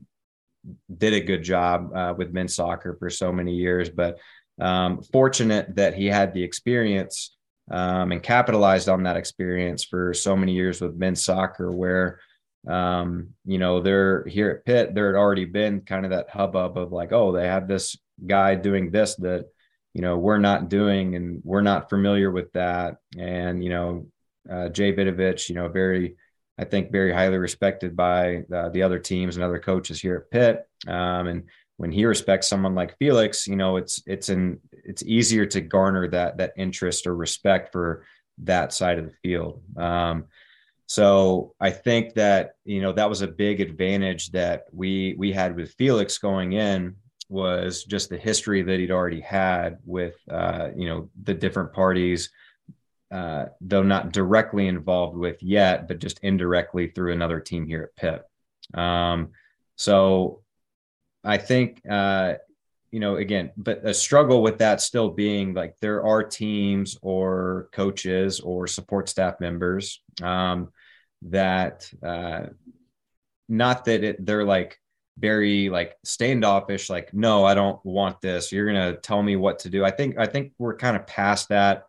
Speaker 3: did a good job uh, with men's soccer for so many years, but um, fortunate that he had the experience um, and capitalized on that experience for so many years with men's soccer, where um, you know, they're here at Pitt, there had already been kind of that hubbub of like, oh, they have this guy doing this that, you know, we're not doing and we're not familiar with that. And, you know, uh, Jay Vidovich, you know, very, I think, very highly respected by uh, the other teams and other coaches here at Pitt. Um, and when he respects someone like Felix, you know, it's it's an it's easier to garner that that interest or respect for that side of the field. Um, so I think that you know that was a big advantage that we we had with Felix going in was just the history that he'd already had with uh, you know the different parties, uh, though not directly involved with yet, but just indirectly through another team here at Pitt. Um, so I think uh, you know again, but a struggle with that still being like there are teams or coaches or support staff members. Um, that uh, not that it, they're like very like standoffish like no i don't want this. You're gonna tell me what to do. I think i think we're kind of past that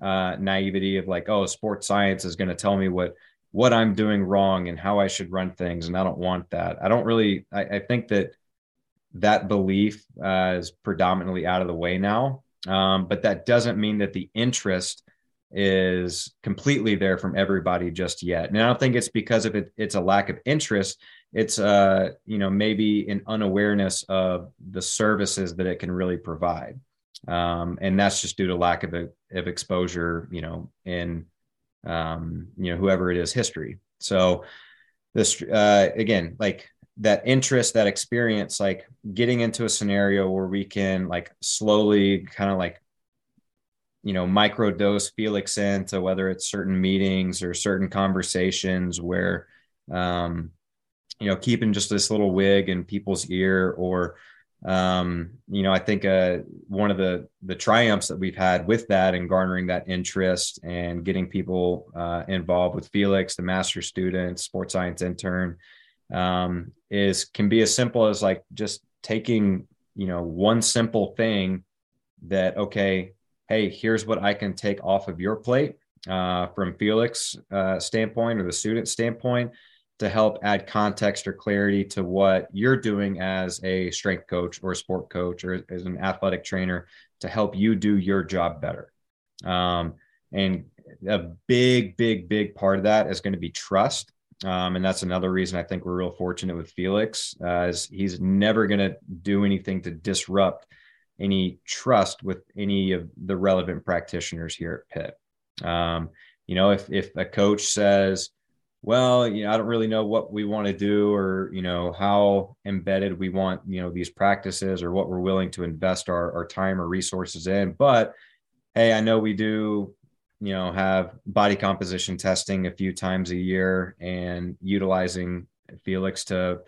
Speaker 3: uh, naivety of like oh sports science is to tell me what what i'm doing wrong and how i should run things and i don't want that. I don't really i, I think that that belief uh, is predominantly out of the way now um, but that doesn't mean that the interest is completely there from everybody just yet. And I don't think it's because of it, it's a lack of interest. It's uh, you know, maybe an unawareness of the services that it can really provide. Um, and that's just due to lack of, of exposure, you know, in um, you know, whoever it is history. So this uh again, like that interest, that experience, like getting into a scenario where we can like slowly kind of like you know micro dose felix into whether it's certain meetings or certain conversations where um you know keeping just this little wig in people's ear or um you know i think uh one of the the triumphs that we've had with that and garnering that interest and getting people uh involved with felix the master student sports science intern um is can be as simple as like just taking you know one simple thing that okay hey here's what i can take off of your plate uh, from felix uh, standpoint or the student standpoint to help add context or clarity to what you're doing as a strength coach or a sport coach or as an athletic trainer to help you do your job better. Um, and a big big big part of that is going to be trust. Um, and that's another reason I think we're real fortunate with Felix, uh, is he's never going to do anything to disrupt any trust with any of the relevant practitioners here at Pitt. Um, you know, if if a coach says, "Well, you know, I don't really know what we want to do, or you know, how embedded we want you know these practices, or what we're willing to invest our our time or resources in," but hey, I know we do you know have body composition testing a few times a year and utilizing felix to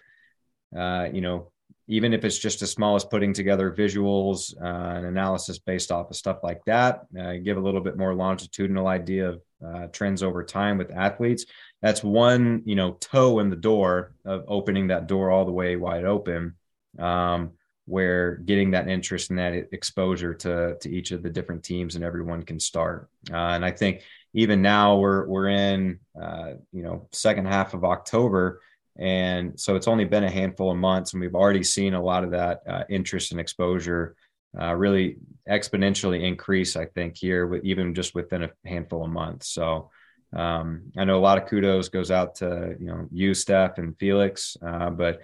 Speaker 3: uh, you know even if it's just as small as putting together visuals uh, and analysis based off of stuff like that uh, give a little bit more longitudinal idea of uh, trends over time with athletes that's one you know toe in the door of opening that door all the way wide open um, where getting that interest and that exposure to to each of the different teams and everyone can start. Uh, and I think even now we're we're in uh, you know second half of October, and so it's only been a handful of months, and we've already seen a lot of that uh, interest and exposure uh, really exponentially increase. I think here with even just within a handful of months. So. Um, I know a lot of kudos goes out to you know you, Steph, and Felix, uh, but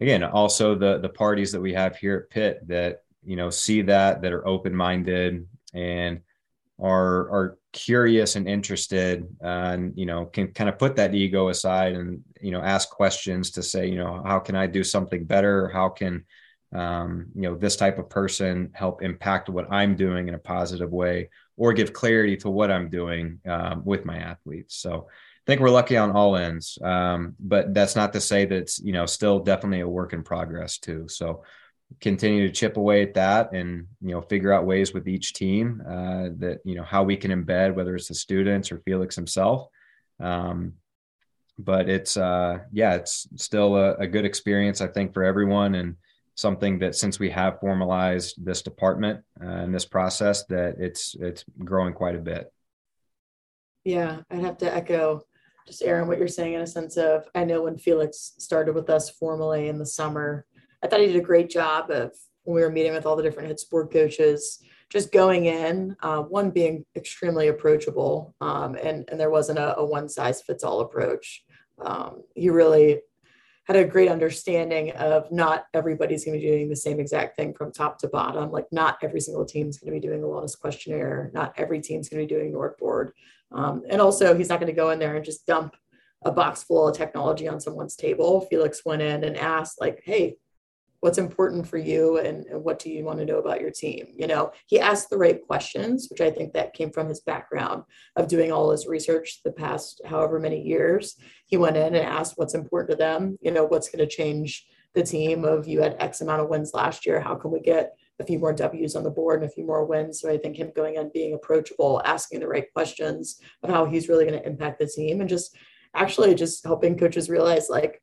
Speaker 3: again, also the the parties that we have here at Pitt that you know see that that are open minded and are are curious and interested uh, and you know can kind of put that ego aside and you know ask questions to say you know how can I do something better? How can um, you know this type of person help impact what I'm doing in a positive way or give clarity to what I'm doing um, with my athletes. So I think we're lucky on all ends. Um, but that's not to say that it's, you know, still definitely a work in progress too. So continue to chip away at that and, you know, figure out ways with each team uh, that, you know, how we can embed, whether it's the students or Felix himself. Um, but it's, uh, yeah, it's still a, a good experience, I think, for everyone. And, something that since we have formalized this department uh, and this process that it's it's growing quite a bit
Speaker 1: yeah i'd have to echo just Aaron, what you're saying in a sense of I know when Felix started with us formally in the summer, I thought he did a great job of when we were meeting with all the different head sport coaches, just going in, uh, one being extremely approachable, um, and and there wasn't a, a one size fits all approach. Um, he really had a great understanding of not everybody's going to be doing the same exact thing from top to bottom. Like not every single team is going to be doing a wellness questionnaire. Not every team is going to be doing NordBord. Um, and also, he's not going to go in there and just dump a box full of technology on someone's table. Felix went in and asked, like, hey, what's important for you and, and, what do you want to know about your team you know? He asked the right questions which i think that came from his background of doing all his research the past however many years. He went in and asked what's important to them you know what's going to change the team of you had x amount of wins last year. How can we get a few more W's on the board and a few more wins. So I think him going in, being approachable, asking the right questions of how he's really going to impact the team, and just actually just helping coaches realize like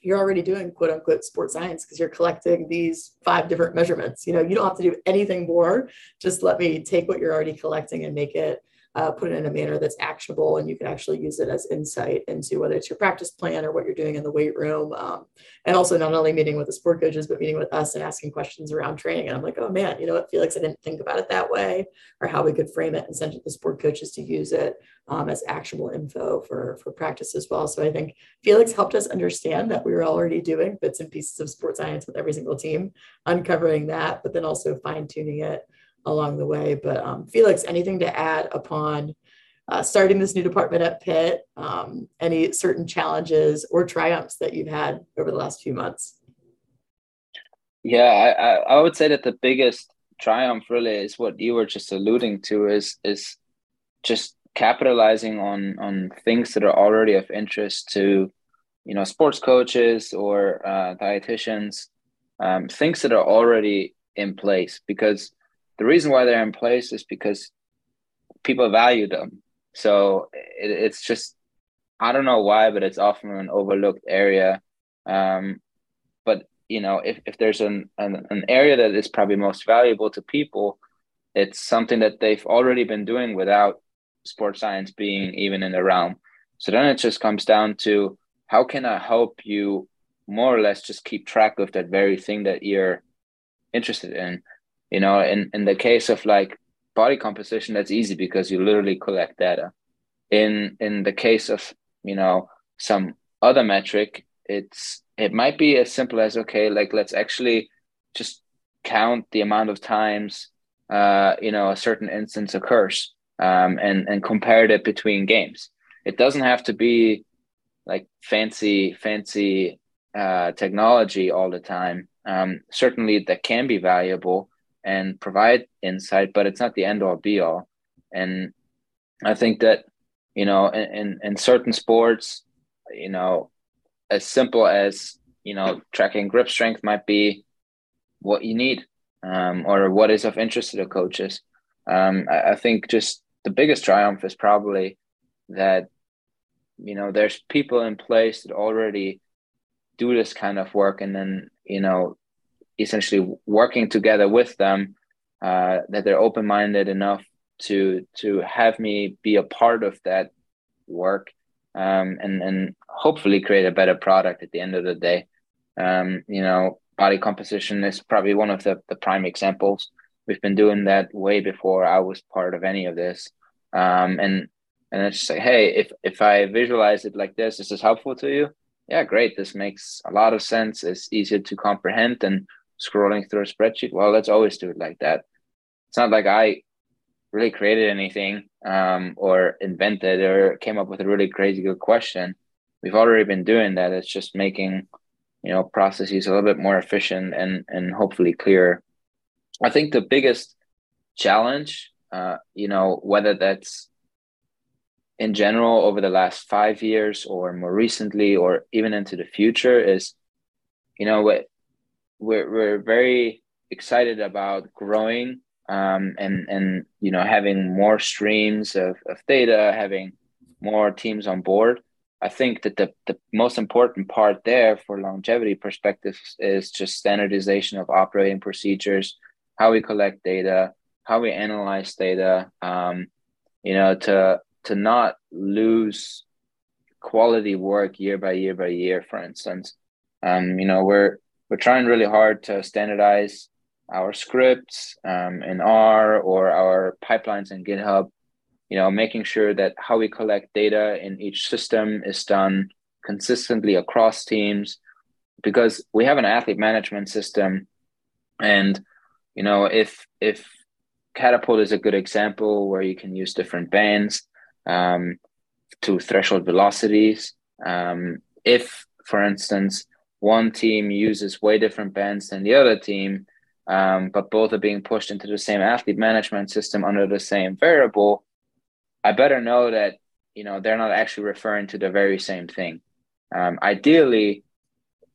Speaker 1: you're already doing quote unquote sports science because you're collecting these five different measurements. You know, you don't have to do anything more. Just let me take what you're already collecting and make it uh, put it in a manner that's actionable and you can actually use it as insight into whether it's your practice plan or what you're doing in the weight room. Um, and also not only meeting with the sport coaches, but meeting with us and asking questions around training. And I'm like, oh man, you know what, Felix, I didn't think about it that way or how we could frame it and send it to the sport coaches to use it um, as actionable info for, for practice as well. So I think Felix helped us understand that we were already doing bits and pieces of sports science with every single team, uncovering that, but then also fine tuning it along the way. But um, Felix, anything to add upon uh, starting this new department at Pitt? Um, any certain challenges or triumphs that you've had over the last few months?
Speaker 2: Yeah, I, I would say that the biggest triumph really is what you were just alluding to is is just capitalizing on on things that are already of interest to you know sports coaches or uh, dietitians um, things that are already in place because the reason why they're in place is because people value them. So it, it's just I don't know why, but it's often an overlooked area. Um, but you know, if, if there's an, an, an area that is probably most valuable to people, it's something that they've already been doing without sports science being even in the realm. So then it just comes down to how can I help you more or less just keep track of that very thing that you're interested in. You know, in, in the case of like body composition, that's easy because you literally collect data. In in the case of, you know, some other metric, it's it might be as simple as okay, like let's actually just count the amount of times uh, you know, a certain instance occurs um, and and compared it between games. It doesn't have to be like fancy fancy uh, technology all the time. Um, certainly, that can be valuable and provide insight, but it's not the end all be all. And I think that you know, in, in, in certain sports, you know, as simple as you know, tracking grip strength might be what you need, um, or what is of interest to the coaches. Um, I, I think just the biggest triumph is probably that you know there's people in place that already do this kind of work and then you know essentially working together with them uh, that they're open-minded enough to to have me be a part of that work um, and and hopefully create a better product at the end of the day. Um, you know body composition is probably one of the, the prime examples. We've been doing that way before i was part of any of this. Um, and and it's just like hey if if i visualize it like this is this helpful to you? Yeah great. This makes a lot of sense. It's easier to comprehend than scrolling through a spreadsheet. Well let's always do it like that. It's not like i really created anything um, or invented or came up with a really crazy good question. We've already been doing that. It's just making you know processes a little bit more efficient and and hopefully clear. I think the biggest challenge uh, you know, whether that's in general over the last five years or more recently or even into the future is, you know, we're, we're very excited about growing um, and, and, you know, having more streams of, of data, having more teams on board. I think that the, the most important part there for longevity perspectives is just standardization of operating procedures, how we collect data, how we analyze data, um, you know, to to not lose quality work year by year by year. For instance, um, you know, we're we're trying really hard to standardize our scripts um, in R or our pipelines in GitHub. You know, making sure that how we collect data in each system is done consistently across teams, because we have an athlete management system, and you know, if if Catapult is a good example where you can use different bands um, to threshold velocities. Um, if, for instance, one team uses way different bands than the other team, um, but both are being pushed into the same athlete management system under the same variable, I better know that you know they're not actually referring to the very same thing. Um, ideally,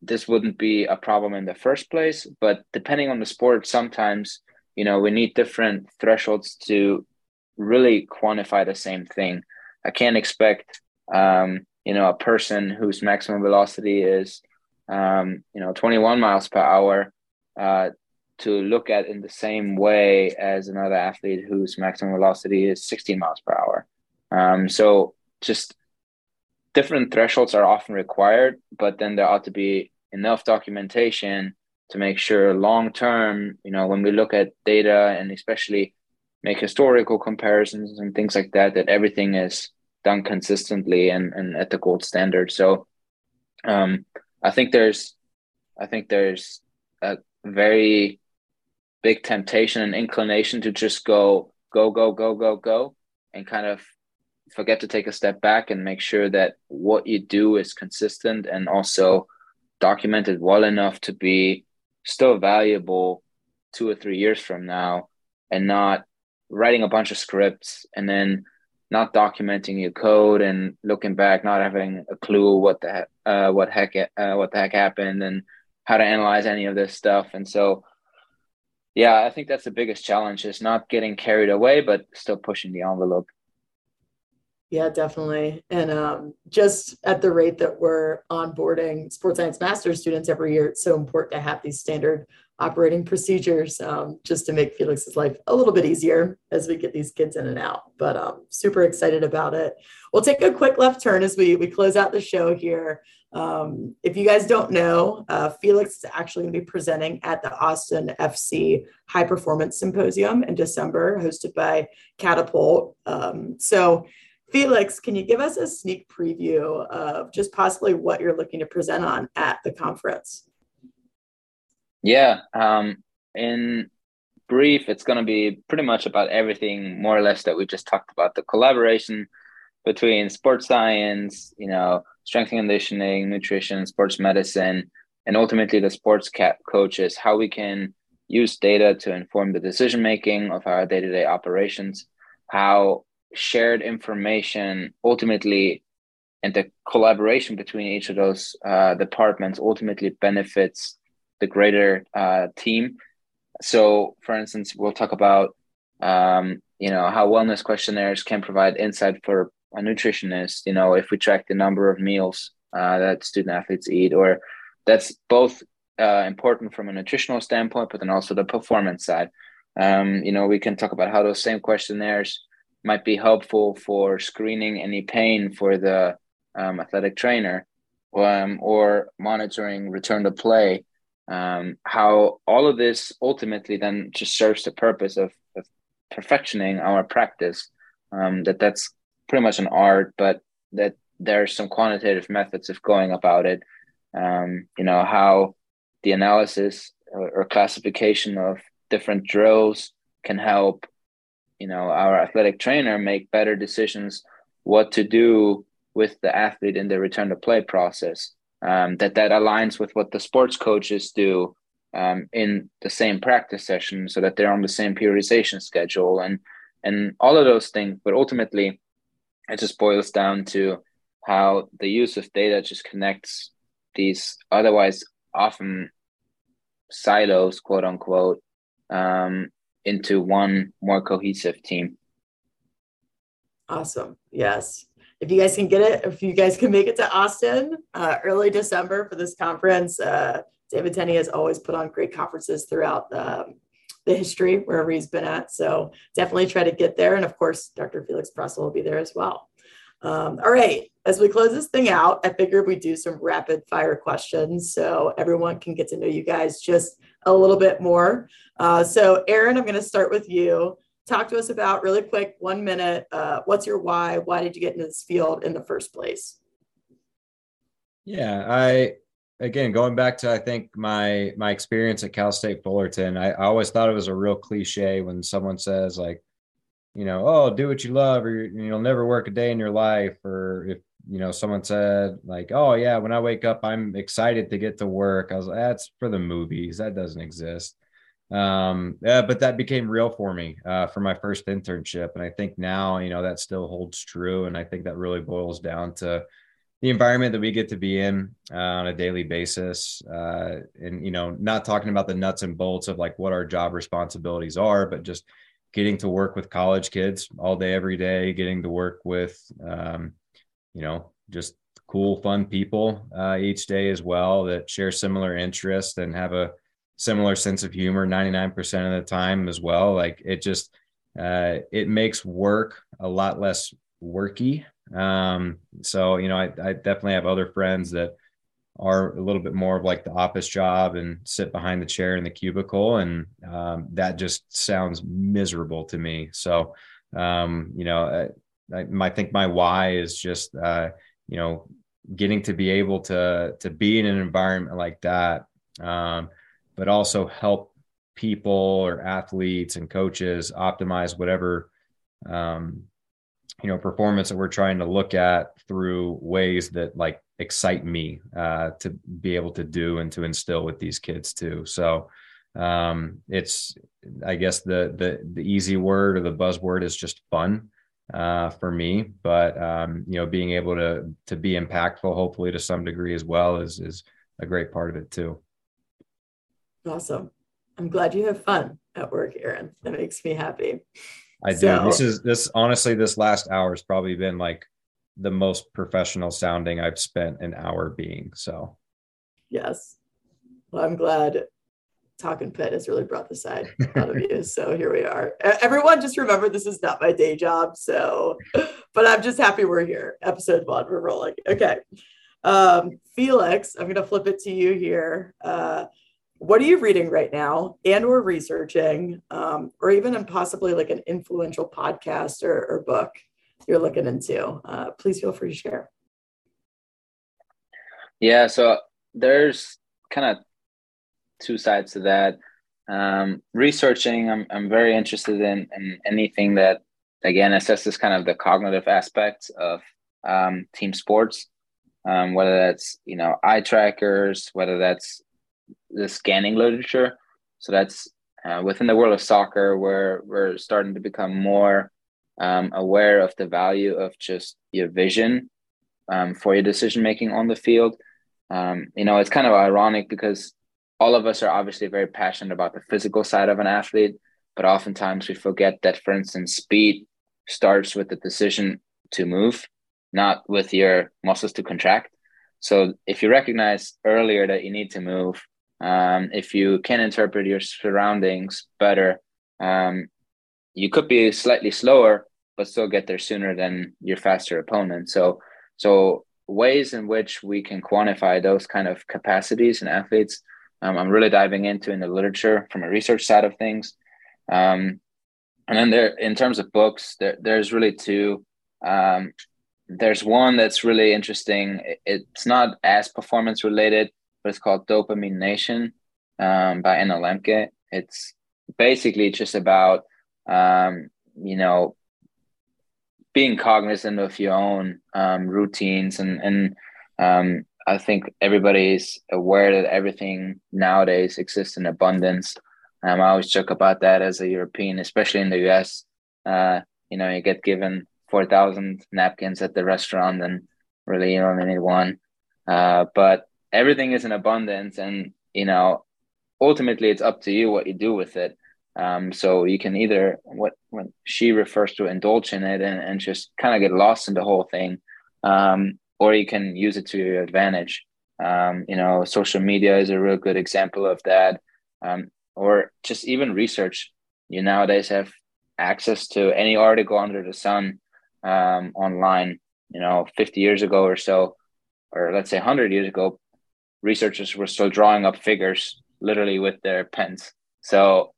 Speaker 2: this wouldn't be a problem in the first place, but depending on the sport, sometimes you know we need different thresholds to really quantify the same thing i can't expect um, you know a person whose maximum velocity is um, you know 21 miles per hour uh, to look at in the same way as another athlete whose maximum velocity is 16 miles per hour um, so just different thresholds are often required but then there ought to be enough documentation to make sure long term, you know, when we look at data and especially make historical comparisons and things like that, that everything is done consistently and, and at the gold standard. So um, I think there's I think there's a very big temptation and inclination to just go, go, go, go, go, go, and kind of forget to take a step back and make sure that what you do is consistent and also documented well enough to be still valuable two or three years from now and not writing a bunch of scripts and then not documenting your code and looking back not having a clue what the uh, what heck uh, what the heck happened and how to analyze any of this stuff and so yeah i think that's the biggest challenge is not getting carried away but still pushing the envelope
Speaker 1: yeah, definitely. And um, just at the rate that we're onboarding sports science master's students every year, it's so important to have these standard operating procedures um, just to make Felix's life a little bit easier as we get these kids in and out. But um, super excited about it. We'll take a quick left turn as we, we close out the show here. Um, if you guys don't know, uh, Felix is actually going to be presenting at the Austin FC High Performance Symposium in December, hosted by Catapult. Um, so, Felix, can you give us a sneak preview of just possibly what you're looking to present on at the conference?
Speaker 2: Yeah. Um, in brief, it's going to be pretty much about everything more or less that we just talked about the collaboration between sports science, you know, strength and conditioning, nutrition, sports medicine, and ultimately the sports cap coaches, how we can use data to inform the decision making of our day to day operations, how shared information ultimately and the collaboration between each of those uh, departments ultimately benefits the greater uh, team. So, for instance, we'll talk about um, you know how wellness questionnaires can provide insight for a nutritionist. You know, if we track the number of meals uh, that student athletes eat, or that's both uh, important from a nutritional standpoint, but then also the performance side. Um, you know, we can talk about how those same questionnaires might be helpful for screening any pain for the um, athletic trainer um, or monitoring return to play um, how all of this ultimately then just serves the purpose of, of perfectioning our practice um, that that's pretty much an art but that there are some quantitative methods of going about it. Um, you know how the analysis or, or classification of different drills can help you know our athletic trainer make better decisions what to do with the athlete in the return to play process um, that that aligns with what the sports coaches do um, in the same practice session so that they're on the same periodization schedule and and all of those things. But ultimately it just boils down to how the use of data just connects these otherwise often silos quote unquote um, into one more cohesive team.
Speaker 1: Awesome. Yes if you guys can get it, if you guys can make it to Austin uh, early December for this conference, uh, David Tenney has always put on great conferences throughout the, um, the history wherever he's been at. So definitely try to get there. And of course, Dr. Felix Proessl will be there as well. Um, all right, as we close this thing out, I figured we'd do some rapid fire questions so everyone can get to know you guys just a little bit more. Uh, so, Aaron, I'm going to start with you talk to us about really quick, one minute. Uh, what's your why? Why did you get into this field in the first place?
Speaker 3: Yeah, I again going back to I think my my experience at Cal State Fullerton. I, I always thought it was a real cliche when someone says like, you know, oh, do what you love, or you'll never work a day in your life, or if you know someone said like, oh yeah, when I wake up, I'm excited to get to work. I was like, that's for the movies. That doesn't exist um but that became real for me uh, for my first internship. And i think now you know that still holds true. And i think that really boils down to the environment that we get to be in uh, on a daily basis uh, and you know not talking about the nuts and bolts of like what our job responsibilities are but just getting to work with college kids all day every day getting to work with um, you know just cool fun people uh, each day as well that share similar interests and have a similar sense of humor 99% of the time as well. Like it just uh, it makes work a lot less worky. Um, so you know I, I definitely have other friends that are a little bit more of like the office job and sit behind the chair in the cubicle. And um, that just sounds miserable to me. So um, you know I, I, think my why is just uh, you know getting to be able to to be in an environment like that um, but also help people or athletes and coaches optimize whatever um, you know performance that we're trying to look at through ways that like excite me uh, to be able to do and to instill with these kids too. So um, it's i guess the the the easy word or the buzzword is just fun uh, for me but um, you know being able to to be impactful hopefully to some degree as well is is a great part of it too
Speaker 1: Awesome. I'm glad you have fun at work, Aaron. That makes me happy.
Speaker 3: I so, do. This is this honestly, this last hour has probably been like the most professional sounding I've spent an hour being. So
Speaker 1: yes. Well, I'm glad Talkin' Pitt has really brought the side out of you. So here we are. Everyone, just remember this is not my day job. So, but I'm just happy we're here. Episode one, we're rolling. Okay. Um, Felix, I'm going to flip it to you here. Uh, what are you reading right now and or researching um, or even possibly like an influential podcast or, or book you're looking into? Uh, please feel free to share.
Speaker 2: Yeah so there's kind of two sides to that. Um, researching I'm, I'm very interested in, in anything that again assesses kind of the cognitive aspects of um, team sports. Um, whether that's you know eye trackers whether that's the scanning literature. So that's uh, within the world of soccer, where we're starting to become more um, aware of the value of just your vision um, for your decision making on the field. Um, you know, it's kind of ironic because all of us are obviously very passionate about the physical side of an athlete, but oftentimes we forget that, for instance, speed starts with the decision to move, not with your muscles to contract. So if you recognize earlier that you need to move, um, if you can interpret your surroundings better, um, you could be slightly slower, but still get there sooner than your faster opponent. So, so ways in which we can quantify those kind of capacities in athletes, um, I'm really diving into in the literature from a research side of things. Um, and then there, in terms of books, there, there's really two. Um, there's one that's really interesting. It's not as performance related, but it's called Dopamine Nation um, by Anna Lembke. It's basically just about um, you know being cognizant of your own um, routines and and um, I think everybody is aware that everything nowadays exists in abundance. Um, I always joke about that as a European, especially in the US. Uh, you know, you get given four thousand napkins at the restaurant, and really you only need one. Uh, but everything is in abundance and you know ultimately it's up to you what you do with it. Um, so you can either what when she refers to indulge in it and, and just kind of get lost in the whole thing um, or you can use it to your advantage. Um, you know social media is a real good example of that. Um, or just even research. You nowadays have access to any article under the sun um, online you know 50 years ago or so or let's say 100 years ago researchers were still drawing up figures literally with their pens. So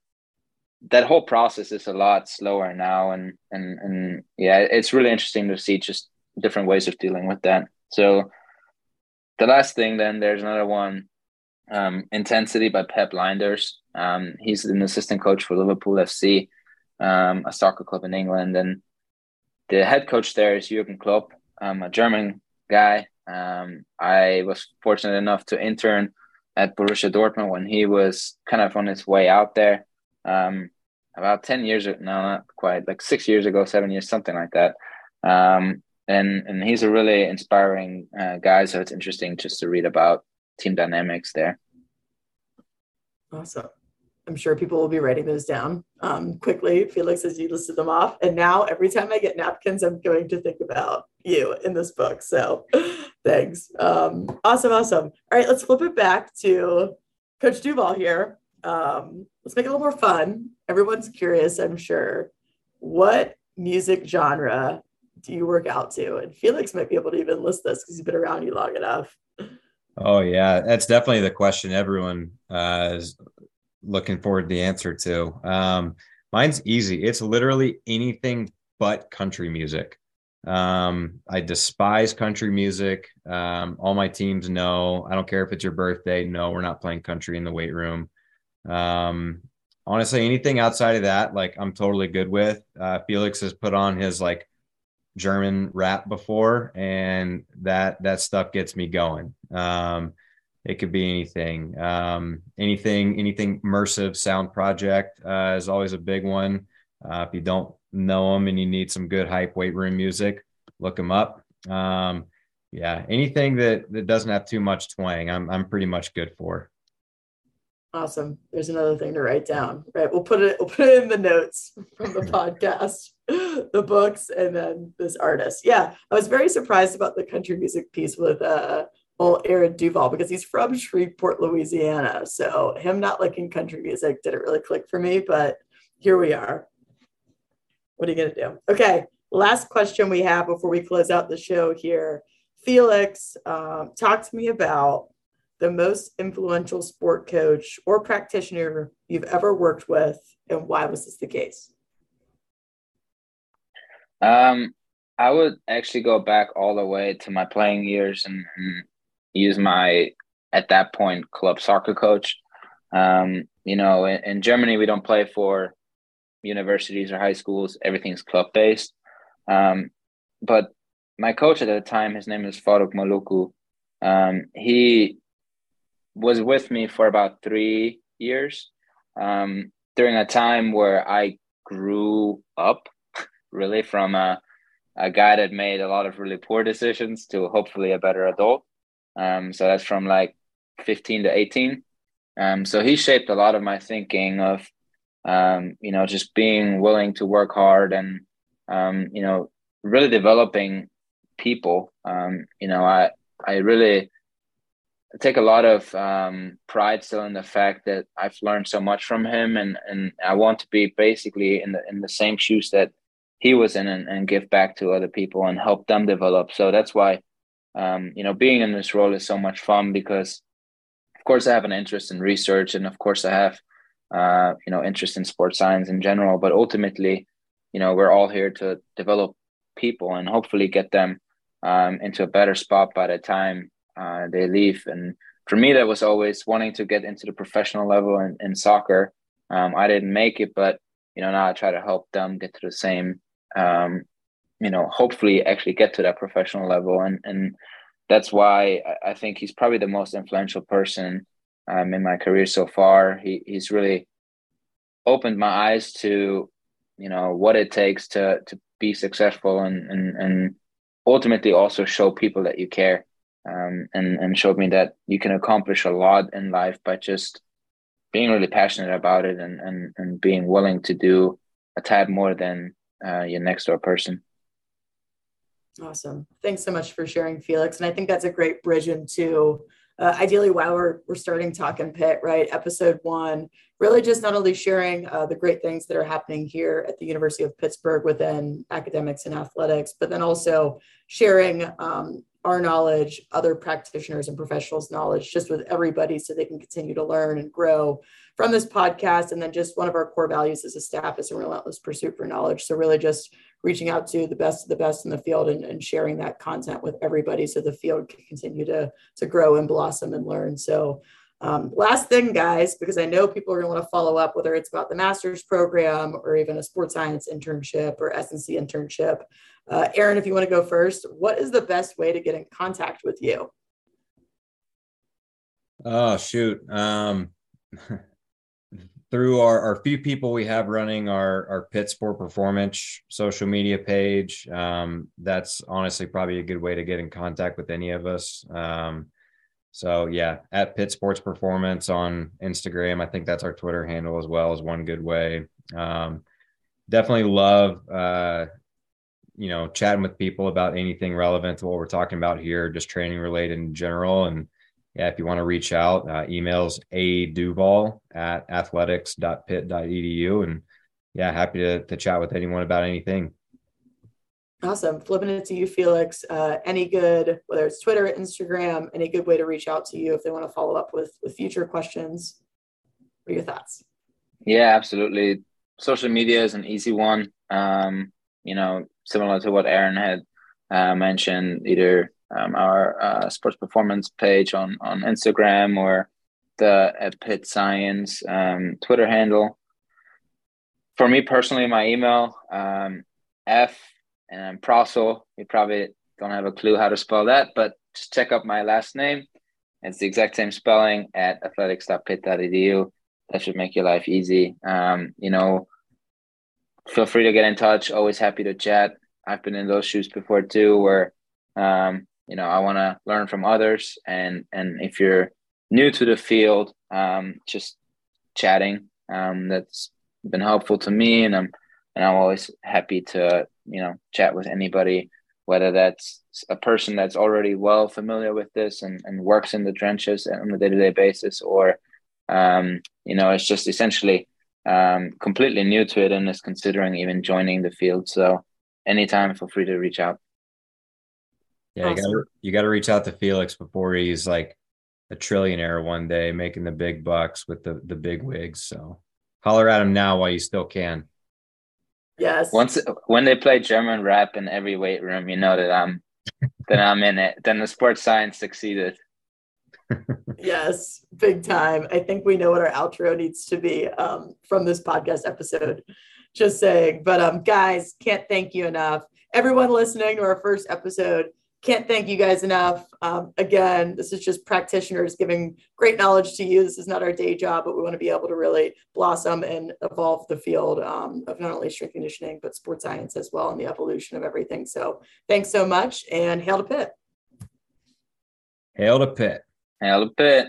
Speaker 2: that whole process is a lot slower now and and and yeah it's really interesting to see just different ways of dealing with that. So the last thing then there's another one um, intensity by pep lijnders um, he's an assistant coach for liverpool fc um, a soccer club in england. And the head coach there is jürgen klopp um, a german guy um, I was fortunate enough to intern at Borussia Dortmund when he was kind of on his way out there. Um, about 10 years ago, no, not quite, like six years ago, seven years, something like that. Um, and, and he's a really inspiring uh, guy. So it's interesting just to read about team dynamics there.
Speaker 1: Awesome. I'm sure people will be writing those down um, quickly. Felix, as you listed them off. And now every time I get napkins, I'm going to think about you in this book. So thanks. Um, awesome, awesome. All right, let's flip it back to Coach Duvall here. Um, let's make it a little more fun. Everyone's curious, I'm sure. What music genre do you work out to? And Felix might be able to even list this because he's been around you long enough.
Speaker 3: Oh yeah, that's definitely the question everyone uh, is looking forward to the answer to. Um, mine's easy. It's literally anything but country music. Um, I despise country music. Um, all my teams know. I don't care if it's your birthday. No, we're not playing country in the weight room. Um, honestly, anything outside of that, like I'm totally good with. Uh, Felix has put on his like German rap before, and that that stuff gets me going. Um, it could be anything, um, anything, anything immersive sound project uh, is always a big one. Uh, if you don't know them and you need some good hype weight room music, look them up. Um, yeah, anything that that doesn't have too much twang, I'm I'm pretty much good for.
Speaker 1: Awesome. There's another thing to write down. Right. We'll put it we'll put it in the notes from the podcast, the books, and then this artist. Yeah. I was very surprised about the country music piece with uh well, Aaron Duvall because he's from Shreveport, Louisiana. So him not liking country music didn't really click for me, but here we are. What are you gonna do? Okay, last question we have before we close out the show here. Felix, um, talk to me about the most influential sport coach or practitioner you've ever worked with, and why was this the case?
Speaker 2: Um, I would actually go back all the way to my playing years and, and use my at that point club soccer coach. Um, you know, in, in, Germany we don't play for universities or high schools; everything's club based. Um, but my coach at the time, his name is Faruk Maloku. Um, he was with me for about three years um, during a time where I grew up really from a, a guy that made a lot of really poor decisions to hopefully a better adult. Um, so that's from like 15 to 18. Um, so he shaped a lot of my thinking of, um, you know, just being willing to work hard and, um, you know, really developing people. Um, you know, I, I really take a lot of um, pride still in the fact that I've learned so much from him and, and I want to be basically in the, in the same shoes that he was in and, and give back to other people and help them develop. So that's why, um, you know, being in this role is so much fun because, of course, I have an interest in research, and of course, I have, uh, you know, interest in sports science in general. But ultimately, you know, we're all here to develop people and hopefully get them um, into a better spot by the time uh, they leave. And for me, that was always wanting to get into the professional level in, in soccer. Um, I didn't make it, but you know now I try to help them get to the same um, you know, hopefully actually get to that professional level. And and that's why I think he's probably the most influential person um, in my career so far. He he's really opened my eyes to, you know, what it takes to to be successful and and and ultimately also show people that you care. Um, and and showed me that you can accomplish a lot in life by just being really passionate about it and and and being willing to do a tad more than uh, your next door person.
Speaker 1: Awesome. Thanks so much for sharing, Felix. And I think that's a great bridge into uh, ideally while we're, we're starting Talkin' Pitt, right? Episode one, really just not only sharing uh, the great things that are happening here at the University of Pittsburgh within academics and athletics, but then also sharing um, our knowledge, other practitioners and professionals' knowledge, just with everybody so they can continue to learn and grow from this podcast. And then just one of our core values as a staff is a relentless pursuit for knowledge. So really just reaching out to the best of the best in the field and, and sharing that content with everybody so the field can continue to, to grow and blossom and learn. So um, last thing, guys, because I know people are going to want to follow up, whether it's about the master's program or even a sports science internship or S&C internship. Uh, Aaron, if you want to go first, what is the best way to get in contact with you?
Speaker 3: Oh, shoot. Um, through our, our few people we have running our, our Pitt Sport Performance social media page. Um, that's honestly probably a good way to get in contact with any of us. Um, so yeah, at Pitt Sports Performance on Instagram. I think that's our Twitter handle as well as one good way. Um, definitely love uh, you know chatting with people about anything relevant to what we're talking about here, just training related in general. And yeah, if you want to reach out, uh, emails a duvall at athletics.pitt.edu. And yeah, happy to, to chat with anyone about anything.
Speaker 1: Awesome. Flipping it to you, Felix. Uh, any good, whether it's Twitter, Instagram, any good way to reach out to you if they want to follow up with with future questions? What are your thoughts?
Speaker 2: Yeah, absolutely. Social media is an easy one. Um, you know, similar to what Aaron had uh, mentioned, either um, our uh, sports performance page on on Instagram or the at Pitt Science um, Twitter handle. For me personally, my email um, F and Proessl. You probably don't have a clue how to spell that, but just check up my last name. It's the exact same spelling at athletics.pitt.edu. That should make your life easy. Um, you know, feel free to get in touch. Always happy to chat. I've been in those shoes before too, where um, you know I want to learn from others, and and if you're new to the field, um, just chatting um, that's been helpful to me, and I'm and I'm always happy to you know chat with anybody whether that's a person that's already well familiar with this and, and works in the trenches on a day-to-day basis or um, you know it's just essentially um, completely new to it and is considering even joining the field. So anytime feel free to reach out
Speaker 3: yeah awesome. you gotta you gotta reach out to felix before he's like a trillionaire one day making the big bucks with the the big wigs so holler at him now while you still can
Speaker 1: Yes.
Speaker 2: Once when they play German rap in every weight room, you know that I'm that I'm in it. Then the sports science succeeded.
Speaker 1: yes, big time. I think we know what our outro needs to be um, from this podcast episode. Just saying. But um, guys, can't thank you enough. Everyone listening to our first episode, can't thank you guys enough. Um, again, this is just practitioners giving great knowledge to you. This is not our day job, but we want to be able to really blossom and evolve the field um, of not only strength conditioning, but sports science as well and the evolution of everything. So thanks so much and hail to Pitt.
Speaker 3: Hail to Pitt.
Speaker 2: Hail to Pitt.